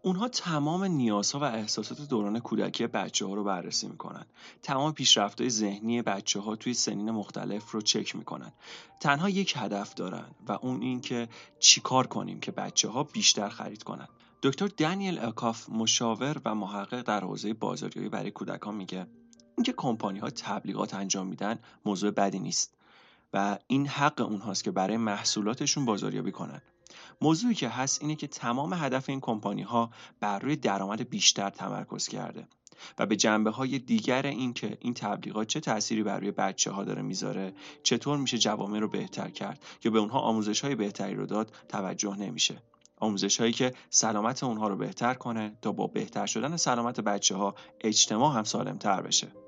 اونها تمام نیازها و احساسات دوران کودکی بچه ها رو بررسی می‌کنن. تمام پیشرفت ذهنی بچه ها توی سنین مختلف رو چک می‌کنن. تنها یک هدف دارن و اون این که چیکار کنیم که بچه ها بیشتر خرید کنن. دکتر دانیل اکاف مشاور و محقق در حوزه بازاریابی برای کودکان میگه اینکه کمپانی ها تبلیغات انجام میدن موضوع بدی نیست و این حق اونهاست که برای محصولاتشون بازاریابی کنن. موضوعی که هست اینه که تمام هدف این کمپانی ها بر روی درآمد بیشتر تمرکز کرده و به جنبه های دیگر این که این تبلیغات چه تأثیری بر روی بچه ها داره می‌ذاره چطور میشه جوامع رو بهتر کرد یا به اونها آموزش های بهتری رو داد توجه نمیشه. آموزش هایی که سلامت اونها رو بهتر کنه تا با بهتر شدن سلامت بچه ها اجتماع هم سالم تر بشه.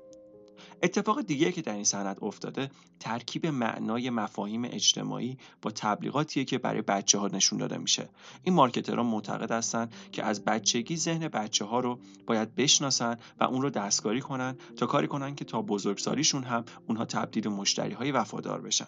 اتفاق دیگه که در این صنعت افتاده ترکیب معنای مفاهیم اجتماعی با تبلیغاتیه که برای بچه ها نشون داده میشه. این مارکترها معتقد هستن که از بچگی ذهن بچه ها رو باید بشناسن و اون رو دستکاری کنن تا کاری کنن که تا بزرگسالیشون هم اونها تبدیل مشتری های وفادار بشن.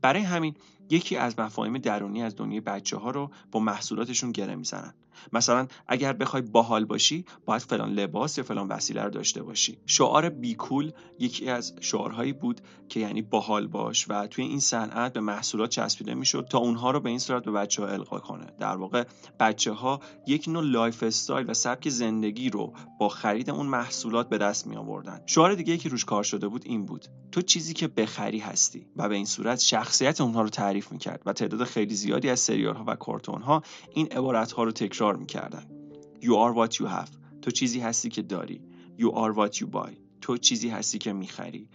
برای همین یکی از مفاهیم درونی از دنیای بچه ها رو با محصولاتشون گره می‌زنن. مثلا اگر بخوای باحال باشی باید فلان لباس یا فلان وسیله رو داشته باشی. شعار بیکول یکی از شعارهایی بود که یعنی باحال باش و توی این صنعت به محصولات چسبیده می‌شد تا اونها رو به این صورت به بچه ها القا کنه. در واقع بچه ها یک نوع lifestyle و سبک زندگی رو با خرید اون محصولات به دست می آوردن شعار دیگه که روش کار شده بود این بود. تو چیزی که بخری هستی و به این صورت شخصیت اونها رو تعریف می‌کرد و تعداد خیلی زیادی از سریال ها و کارتون ها این عبارت ها رو تکرار می‌کردن. You are what you have. تو چیزی هستی که داری. You are what you buy. تو چیزی هستی که می‌خری.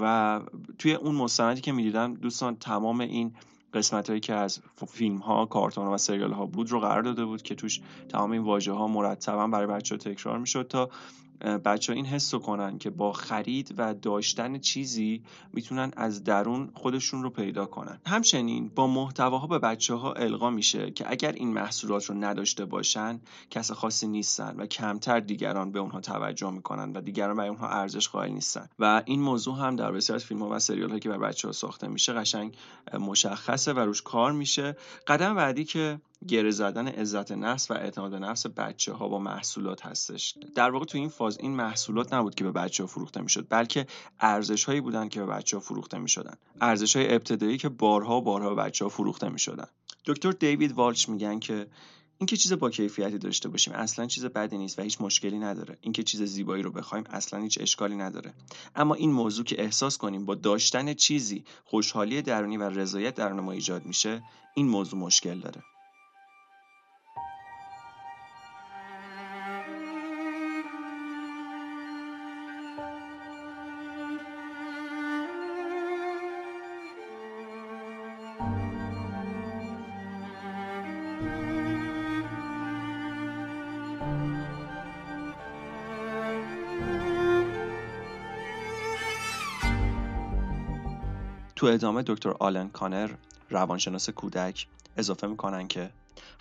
و توی اون مستندی که می‌دیدم دوستان تمام این قسمت هایی که از فیلم ها کارتون و سریال ها بود رو قرار داده بود که توش تمام این واژه ها مرتبا برای بچه ها تکرار می‌شد تا بچه ها این حس کنن که با خرید و داشتن چیزی می‌تونن از درون خودشون رو پیدا کنن. همچنین با محتواها به بچه ها القا میشه که اگر این محصولات رو نداشته باشن کس خاصی نیستن و کمتر دیگران به اونها توجه می‌کنن و دیگران برای اونها ارزش قائل نیستن. و این موضوع هم در بسیار از فیلم ها و سریال هایی که بر بچه ها ساخته میشه قشنگ مشخصه و روش کار میشه. قدم بعدی که گره زدن عزت نفس و اعتماد نفس بچه ها با محصولات هستش. در واقع تو این فاز این محصولات نبود که به بچه ها فروخته می‌شد بلکه ارزش هایی بودن که به بچه ها فروخته می‌شدن. ارزش های ابتدایی که بارها بارها به بچه ها فروخته می‌شدن. دکتر دیوید والچ میگن که اینکه چیز با کیفیتی داشته باشیم اصلا چیز بدی نیست و هیچ مشکلی نداره. اینکه چیز زیبایی رو بخوایم اصلا هیچ اشکالی نداره. اما این موضوع که احساس کنیم با داشتن چیزی خوشحالی درونی و رضایت درون ما ایجاد میشه این موضوع مشکل داره. تو ادامه دکتر آلن کانر روانشناس کودک اضافه می‌کنن که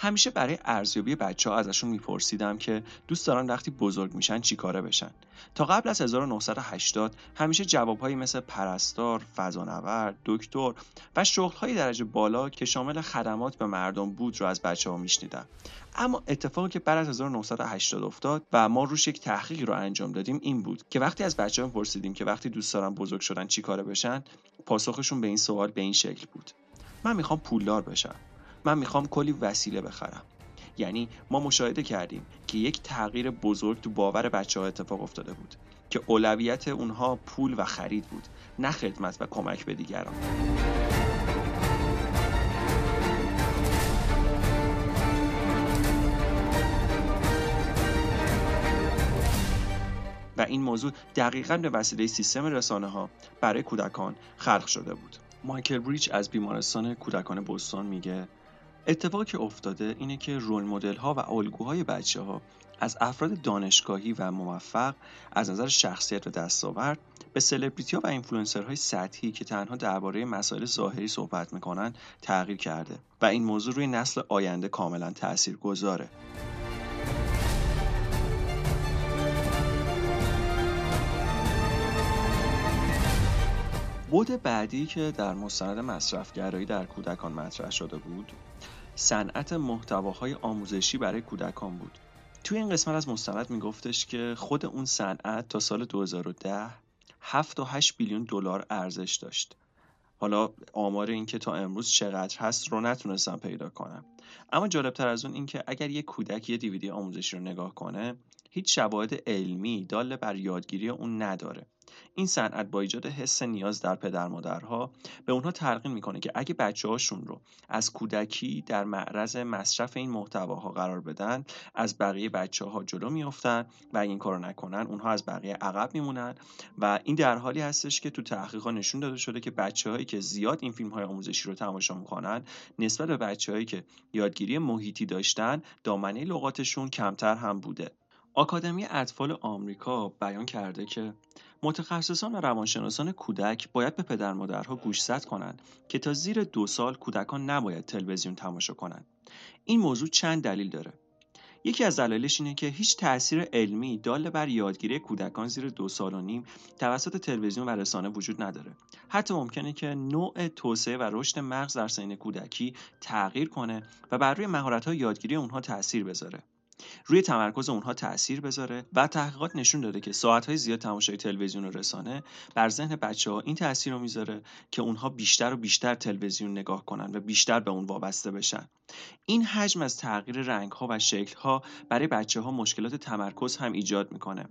همیشه برای ارزیابی بچه ها ازشون میپرسیدم که دوست دارن وقتی بزرگ میشن چیکاره بشن. تا قبل از 1980 همیشه جوابهایی مثل پرستار، فضانورد، دکتر و شغلهای درجه بالا که شامل خدمات به مردم بود رو از بچه ها میشنیدم. اما اتفاقی که بعد از 1980 افتاد و ما روش یک تحقیقی رو انجام دادیم این بود که وقتی از بچه ها پرسیدیم که وقتی دوست دارن بزرگ شدن چیکاره بشن پاسخشون به این سوال به این شکل بود. من می‌خوام پولدار بشم. من می‌خوام کلی وسیله بخرم. یعنی ما مشاهده کردیم که یک تغییر بزرگ تو باور بچه ها اتفاق افتاده بود که اولویت اونها پول و خرید بود نه خدمت و کمک به دیگران. و این موضوع دقیقا به وسیله سیستم رسانه ها برای کودکان خلق شده بود. مایکل بریچ از بیمارستان کودکان بوستون میگه اتفاقی که افتاده اینه که رول مدل ها و الگوهای بچه ها از افراد دانشگاهی و موفق از نظر شخصیت و دستاورد به سلبریتی ها و های سطحی که تنها درباره مسائل ظاهری صحبت می‌کنن تغییر کرده و این موضوع روی نسل آینده کاملا تأثیر گذاره. بود بعدی که در مستند مصرفگرایی در کودکان مطرح شده بود صنعت محتواهای آموزشی برای کودکان بود. توی این قسمت از مستند میگفتش که خود اون صنعت تا سال 2010 7 تا 8 بیلیون دلار ارزش داشت. حالا آمار این که تا امروز چقدر هست رو نتونستم پیدا کنم. اما جالبتر از اون اینکه اگر یک کودک یه دیویدی آموزشی رو نگاه کنه هیچ شواهد علمی دال بر یادگیری اون نداره. این صنعت با ایجاد حس نیاز در پدر مادرها به اونها تلقین می‌کنه که اگه بچه هاشون رو از کودکی در معرض مصرف این محتواها قرار بدن از بقیه بچه ها جلو میافتن و اگه این کارو نکنن اونها از بقیه عقب میمونن. و این در حالی هستش که تو تحقیقات نشون داده شده که بچه هایی که زیاد این فیلم های آموزشی رو تماشا می‌کنن نسبت به بچه هایی که یادگیری محیطی داشتن دامنه لغاتشون کمتر هم بوده. آکادمی اطفال آمریکا بیان کرده که متخصصان و روانشناسان کودک باید به پدر مادرها گوشزد کنند که تا زیر دو سال کودکان نباید تلویزیون تماشا کنند. این موضوع چند دلیل داره. یکی از دلایلش اینه که هیچ تاثیر علمی دال بر یادگیری کودکان زیر دو سال و نیم توسط تلویزیون و رسانه وجود نداره حتی ممکنه که نوع توسعه و رشد مغز در سین کودکی تغییر کنه و بر روی مهارت‌های یادگیری اونها تاثیر بذاره روی تمرکز اونها تاثیر بذاره و تحقیقات نشون داده که ساعتهای زیاد تماشای تلویزیون و رسانه بر ذهن بچه ها این تاثیر رو می‌ذاره که اونها بیشتر و بیشتر تلویزیون نگاه کنن و بیشتر به اون وابسته بشن. این حجم از تغییر رنگ ها و شکل ها برای بچه ها مشکلات تمرکز هم ایجاد می‌کنه.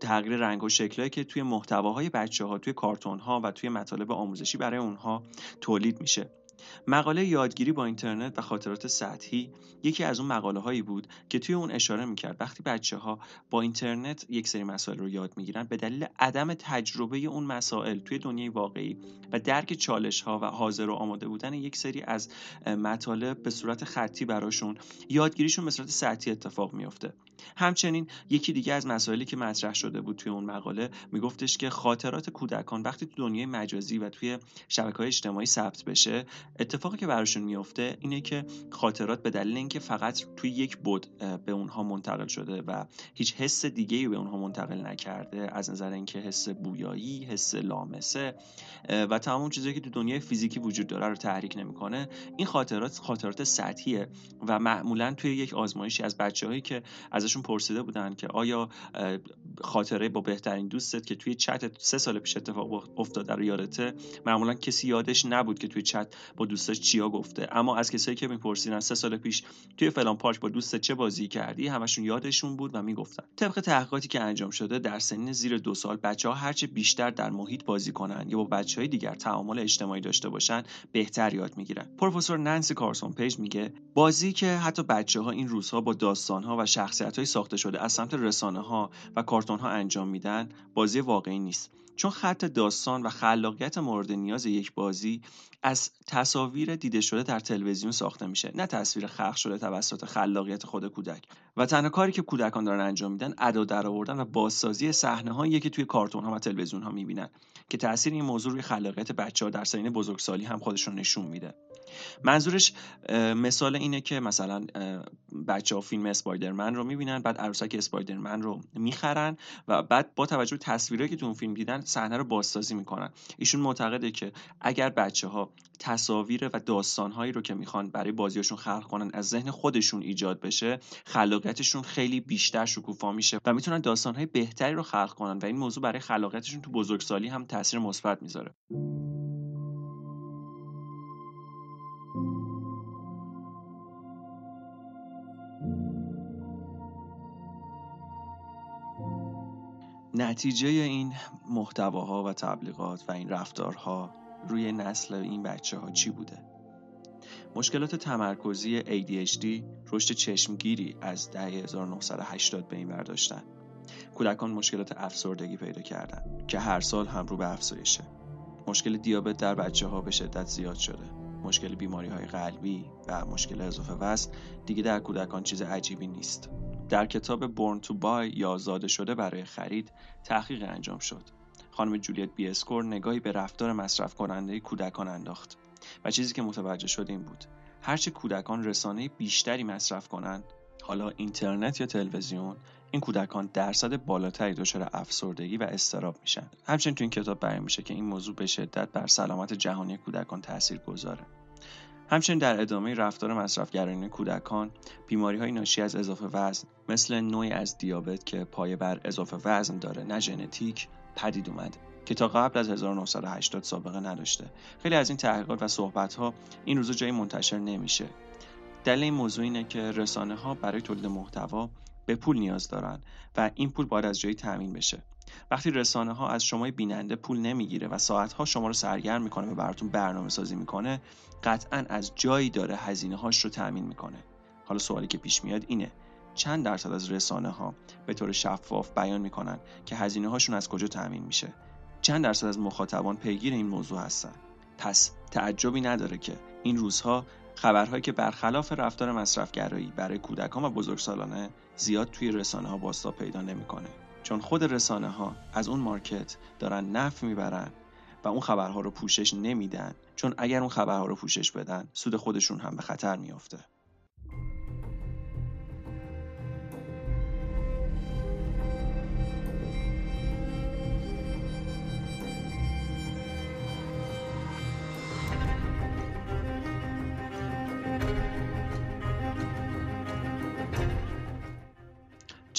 تغییر رنگ و شکلهایی که توی محتواهای بچه ها توی کارتون ها و توی مطالب آموزشی برای اونها تولید میشه. مقاله یادگیری با اینترنت و خاطرات سطحی یکی از اون مقاله هایی بود که توی اون اشاره می‌کرد وقتی بچه ها با اینترنت یک سری مسائل رو یاد می‌گیرن به دلیل عدم تجربه اون مسائل توی دنیای واقعی و درک چالش ها و حاضر و آماده بودن یک سری از مطالب به صورت خطی براشون یادگیریشون به صورت سطحی اتفاق میافته. همچنین یکی دیگه از مسائلی که مطرح شده بود توی اون مقاله میگفتش که خاطرات کودکان وقتی تو دنیای مجازی و توی شبکه های اجتماعی ثبت بشه اتفاقی که براشون میفته اینه که خاطرات به دلیل اینکه فقط توی یک بود به اونها منتقل شده و هیچ حس دیگه به اونها منتقل نکرده از نظر اینکه حس بویایی حس لامسه و تمام چیزایی که تو دنیای فیزیکی وجود داره رو تحریک نمی‌کنه این خاطرات خاطرات سطحیه و معمولا توی یک آزمایشی از بچههایی که ازشون پرسیده بودن که آیا خاطره با بهترین دوستت که توی چت سه سال پیش اتفاق افتاده رو یادته؟ معمولا کسی یادش نبود که توی چت با دوستش چیا گفته. اما از کسایی که میپرسیدن سه سال پیش توی فلان پارک با دوست چه بازی کردی همشون یادشون بود و می‌گفتن. طبق تحقیقاتی که انجام شده در سنین زیر دو سال بچه ها هرچه بیشتر در محیط بازی کنن یا با بچه های دیگر تعامل اجتماعی داشته باشن بهتر یاد می‌گیرن. پروفسور نانسی کارسون پیج میگه بازی که حتی بچه ها این روزها با داستان ها و شخصیت های ساخته شده از سمت رسانه ها و کارتون ها انجام میدن بازی واقعی نیست. چون خط داستان و خلاقیت مورد نیاز یک بازی از تصاویر دیده شده در تلویزیون ساخته میشه. نه تصویر خلق شده توسط خلاقیت خود کودک. و تنها کاری که کودکان دارن انجام میدن ادا درآوردن و بازسازی صحنه هایی که توی کارتون ها و تلویزیون ها می‌بینن که تاثیر این موضوع روی خلاقیت بچه ها در سنین بزرگسالی هم خودشون نشون میده. منظورش مثال اینه که مثلا بچه ها فیلم اسپایدرمن رو می‌بینن بعد عروسک اسپایدرمن رو می‌خرن و بعد با توجه به تصویرهایی که تو اون فیلم دیدن صحنه رو بازسازی می‌کنن. ایشون معتقده که اگر بچه ها تصاویر و داستانهایی رو که می‌خوان برای بازیاشون خلق کنن از ذهن خودشون ایجاد بشه خلاقیتشون خیلی بیشتر شکوفا میشه و می‌تونن داستانهای بهتری رو خلق کنن و این موضوع برای خلاقیتشون تو بزرگسالی هم تاثیر مثبت می‌ذاره. نتیجه این محتواها و تبلیغات و این رفتارها روی نسل این بچه ها چی بوده؟ مشکلات تمرکزی ADHD رشد چشمگیری از دهه 1980 به این برداشتن کودکان مشکلات افسردگی پیدا کردن که هر سال هم رو به افزایشه. مشکل دیابت در بچه ها به شدت زیاد شده. مشکل بیماری های قلبی و مشکل اضافه وزن دیگه در کودکان چیز عجیبی نیست. در کتاب بورن تو بای یا زاده شده برای خرید تحقیق انجام شد. خانم جولیت بی اسکور نگاهی به رفتار مصرف کننده کودکان انداخت و چیزی که متوجه شد این بود. هرچه کودکان رسانه بیشتری مصرف کنند حالا اینترنت یا تلویزیون این کودکان درصد بالاتری دچار افسردگی و استراب میشن. همچنین تو این کتاب بیان میشه که این موضوع به شدت بر سلامت جهانی کودکان تاثیر گذاره همچنین در ادامه رفتار مصرفگرانه کودکان بیماری های ناشی از اضافه وزن مثل نوعی از دیابت که پایه بر اضافه وزن داره نه ژنتیک پدید اومد که تا قبل از 1980 سابقه نداشته. خیلی از این تحقیقات و صحبت ها این روزا جایی منتشر نمیشه. دلیل این موضوع اینه که رسانه ها برای تولید محتوا به پول نیاز دارن و این پول باید از جایی تامین بشه. وقتی رسانه ها از شما بیننده پول نمی‌گیره و ساعت ها شما رو سرگرم می‌کنه و براتون برنامه سازی می‌کنه قطعا از جایی داره هزینه هاش رو تأمین می‌کنه. حالا سوالی که پیش میاد اینه چند درصد از رسانه ها به طور شفاف بیان می‌کنن که هزینه هاشون از کجا تأمین میشه؟ چند درصد از مخاطبان پیگیر این موضوع هستن؟ پس تعجبی نداره که این روزها خبرهایی که برخلاف رفتار مصرفگرایی برای کودکان و بزرگسالانه زیاد توی رسانه ها باستا پیدا نمی‌کنه. چون خود رسانه ها از اون مارکت دارن نف می‌برن و اون خبرها رو پوشش نمیدن چون اگر اون خبرها رو پوشش بدن سود خودشون هم به خطر میافته.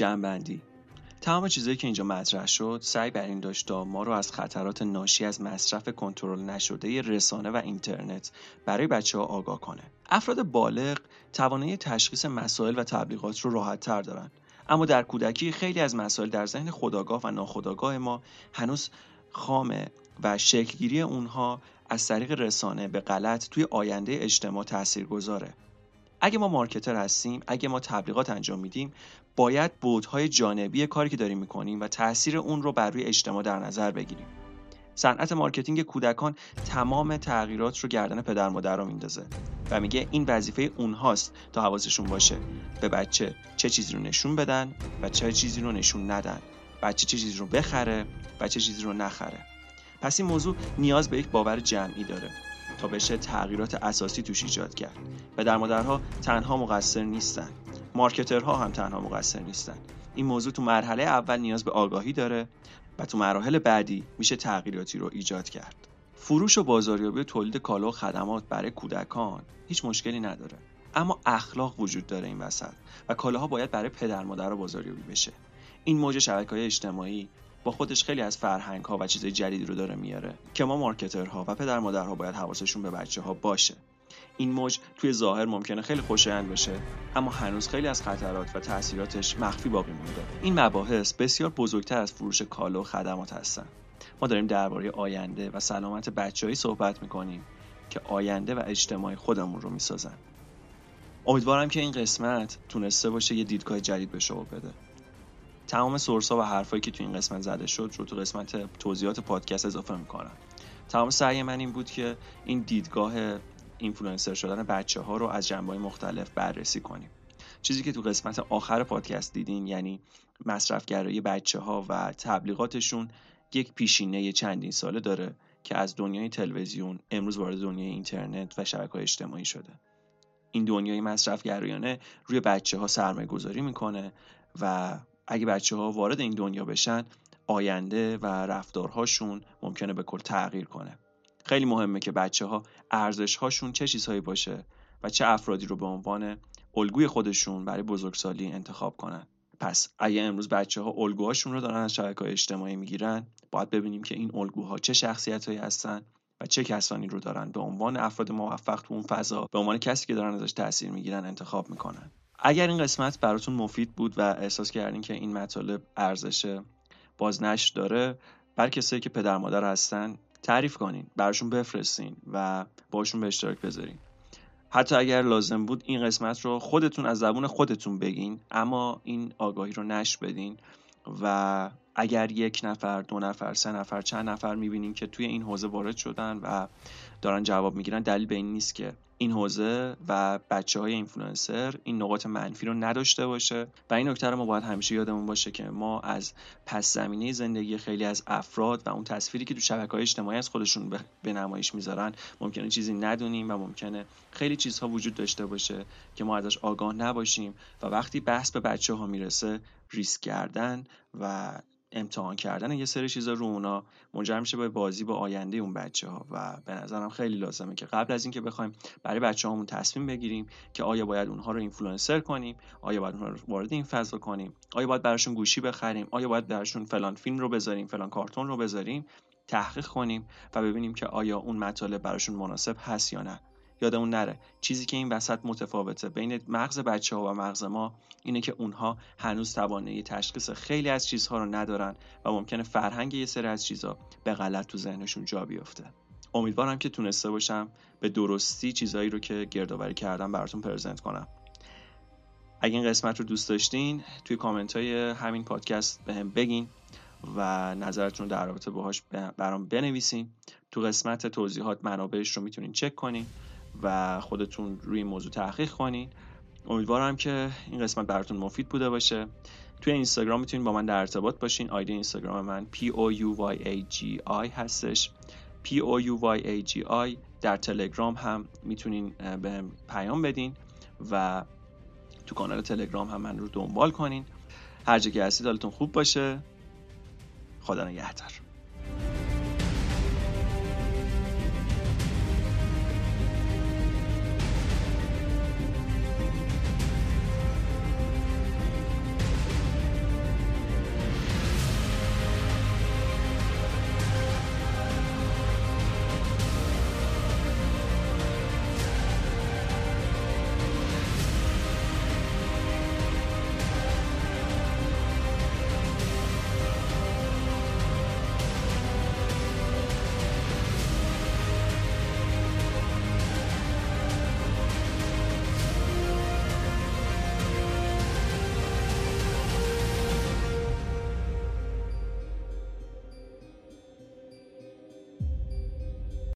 جنبندی تمام چیزایی که اینجا مطرح شد سعی بر این داشت تا ما رو از خطرات ناشی از مصرف کنترل نشده رسانه و اینترنت برای بچه ها آگاه کنه. افراد بالغ توانایی تشخیص مسائل و تبلیغات رو راحت تر دارن. اما در کودکی خیلی از مسائل در ذهن خداگاه و ناخداگاه ما هنوز خامه و شکلگیری اونها از طریق رسانه به غلط توی آینده اجتماع تأثیر گذاره اگه ما marketer هستیم اگه ما تبلیغات انجام میدیم باید بعدهای جانبی کاری که داریم می‌کنیم و تاثیر اون رو بر روی اجتماع در نظر بگیریم. صنعت marketing کودکان تمام تغییرات رو گردن پدر مادر رو میندازه و میگه این وظیفه اونهاست تا حواسشون باشه. به بچه چه چیزی رو نشون بدن و چه چیزی رو نشون ندن. بچه چه چیزی رو بخره و چه چیزی رو نخره. پس این موضوع نیاز به یک باور جمعی داره. تا بشه تغییرات اساسی توش ایجاد کرد و در مادرها تنها مقصر نیستن. مارکترها هم تنها مقصر نیستن. این موضوع تو مرحله اول نیاز به آگاهی داره و تو مراحل بعدی میشه تغییراتی رو ایجاد کرد. فروش و بازاریابی و تولید کالا و خدمات برای کودکان هیچ مشکلی نداره. اما اخلاق وجود داره این وسط و کالاها باید برای پدر مادر بازاریابی بشه. این موج شبکه های اجتماعی با خودش خیلی از فرهنگ ها و چیزهای جدید رو داره میاره که ما مارکترها و پدر مادرها باید حواسشون به بچه ها باشه. این موج توی ظاهر ممکنه خیلی خوشایند باشه اما هنوز خیلی از خطرات و تاثیراتش مخفی باقی مونده. این مباحث بسیار بزرگتر از فروش کالا و خدمات هستن. ما داریم درباره آینده و سلامت بچههایی صحبت می‌کنیم که آینده و اجتماعی خودمون رو می‌سازن. امیدوارم که این قسمت تونسته باشه یه دیدگاه جدید به شما بده. تمام سورس ها و حرفایی که تو این قسمت زده شد رو تو قسمت توضیحات پادکست اضافه می‌کنم. تمام سعی من این بود که این دیدگاه اینفلوئنسر شدن بچه ها رو از جنبه مختلف بررسی کنیم. چیزی که تو قسمت آخر پادکست دیدین یعنی مصرفگرایی بچه ها و تبلیغاتشون یک پیشینه چندین ساله داره که از دنیای تلویزیون امروز وارد دنیای اینترنت و شبکه اجتماعی شده. این دنیای مصرفگرایانه روی بچه ها سرمایه گذاری می‌کنه و اگه بچه ها وارد این دنیا بشن آینده و رفتارهاشون ممکنه به کل تغییر کنه. خیلی مهمه که بچه ها ارزش هاشون چه چیزهایی باشه و چه افرادی رو به عنوان الگوی خودشون برای بزرگسالی انتخاب کنن. پس اگه امروز بچه ها الگوهاشون رو دارن از شبکه های اجتماعی می‌گیرن باید ببینیم که این الگوها چه شخصیت هایی هستن و چه کسانی رو دارن به عنوان افراد موفق تو اون فضا به عنوان کسی که دارن ازش تاثیر می‌گیرن انتخاب می‌کنن. اگر این قسمت براتون مفید بود و احساس کردین که این مطالب ارزش بازنشر داره برا کسایی که پدر مادر هستن تعریف کنین براشون بفرستین و باشون به اشتراک بذارین. حتی اگر لازم بود این قسمت رو خودتون از زبون خودتون بگین اما این آگاهی رو نشر بدین و اگر یک نفر دو نفر سه نفر چند نفر می‌بینین که توی این حوزه وارد شدن و دارن جواب می‌گیرن دلیل به این نیست که این حوزه و بچه های اینفلوئنسر این نقاط منفی رو نداشته باشه. و این نکته رو ما باید همیشه یادمون باشه که ما از پس زمینه زندگی خیلی از افراد و اون تصویری که تو شبکه های اجتماعی از خودشون به نمایش می‌ذارن ممکنه چیزی ندونیم و ممکنه خیلی چیزها وجود داشته باشه که ما ازش آگاه نباشیم. و وقتی بحث به بچه ها می‌رسه ریسک کردن و امتحان کردن یه سری چیزا رو اونا منجر میشه به بازی با آینده اون بچه ها و به نظرم خیلی لازمه که قبل از اینکه بخوایم برای بچه هامون تصمیم بگیریم که آیا باید اونها رو اینفلوئنسر کنیم آیا باید اونها رو وارد این فضا کنیم آیا باید براشون گوشی بخریم آیا باید براشون فلان فیلم رو بذاریم فلان کارتون رو بذاریم تحقیق کنیم و ببینیم که آیا اون مطالب براشون مناسب هست یا نه. یادمون نره. چیزی که این وسط متفاوته بین مغز بچه ها و مغز ما اینه که اونها هنوز توانایی تشخیص خیلی از چیزها رو ندارن و ممکنه فرهنگ یه سری از چیزها به غلط تو ذهنشون جا بیفته. امیدوارم که تونسته باشم به درستی چیزهایی رو که گردآوری کردم براتون پرزنت کنم. اگه این قسمت رو دوست داشتین توی کامنت های همین پادکست به هم بگین و نظرتون در رابطه باهاش برام بنویسین. تو قسمت توضیحات منابعش رو می‌تونین چک کنین. و خودتون روی موضوع تحقیق کنین. امیدوارم که این قسمت براتون مفید بوده باشه. توی اینستاگرام می‌تونید با من در ارتباط باشین. آیدی اینستاگرام من p o u y a g i هستش. P o u y a g i در تلگرام هم می‌تونین به پیام بدین و تو کانال تلگرام هم من رو دنبال کنین. هر جا که هستید حالتون خوب باشه. خدا نگهدار.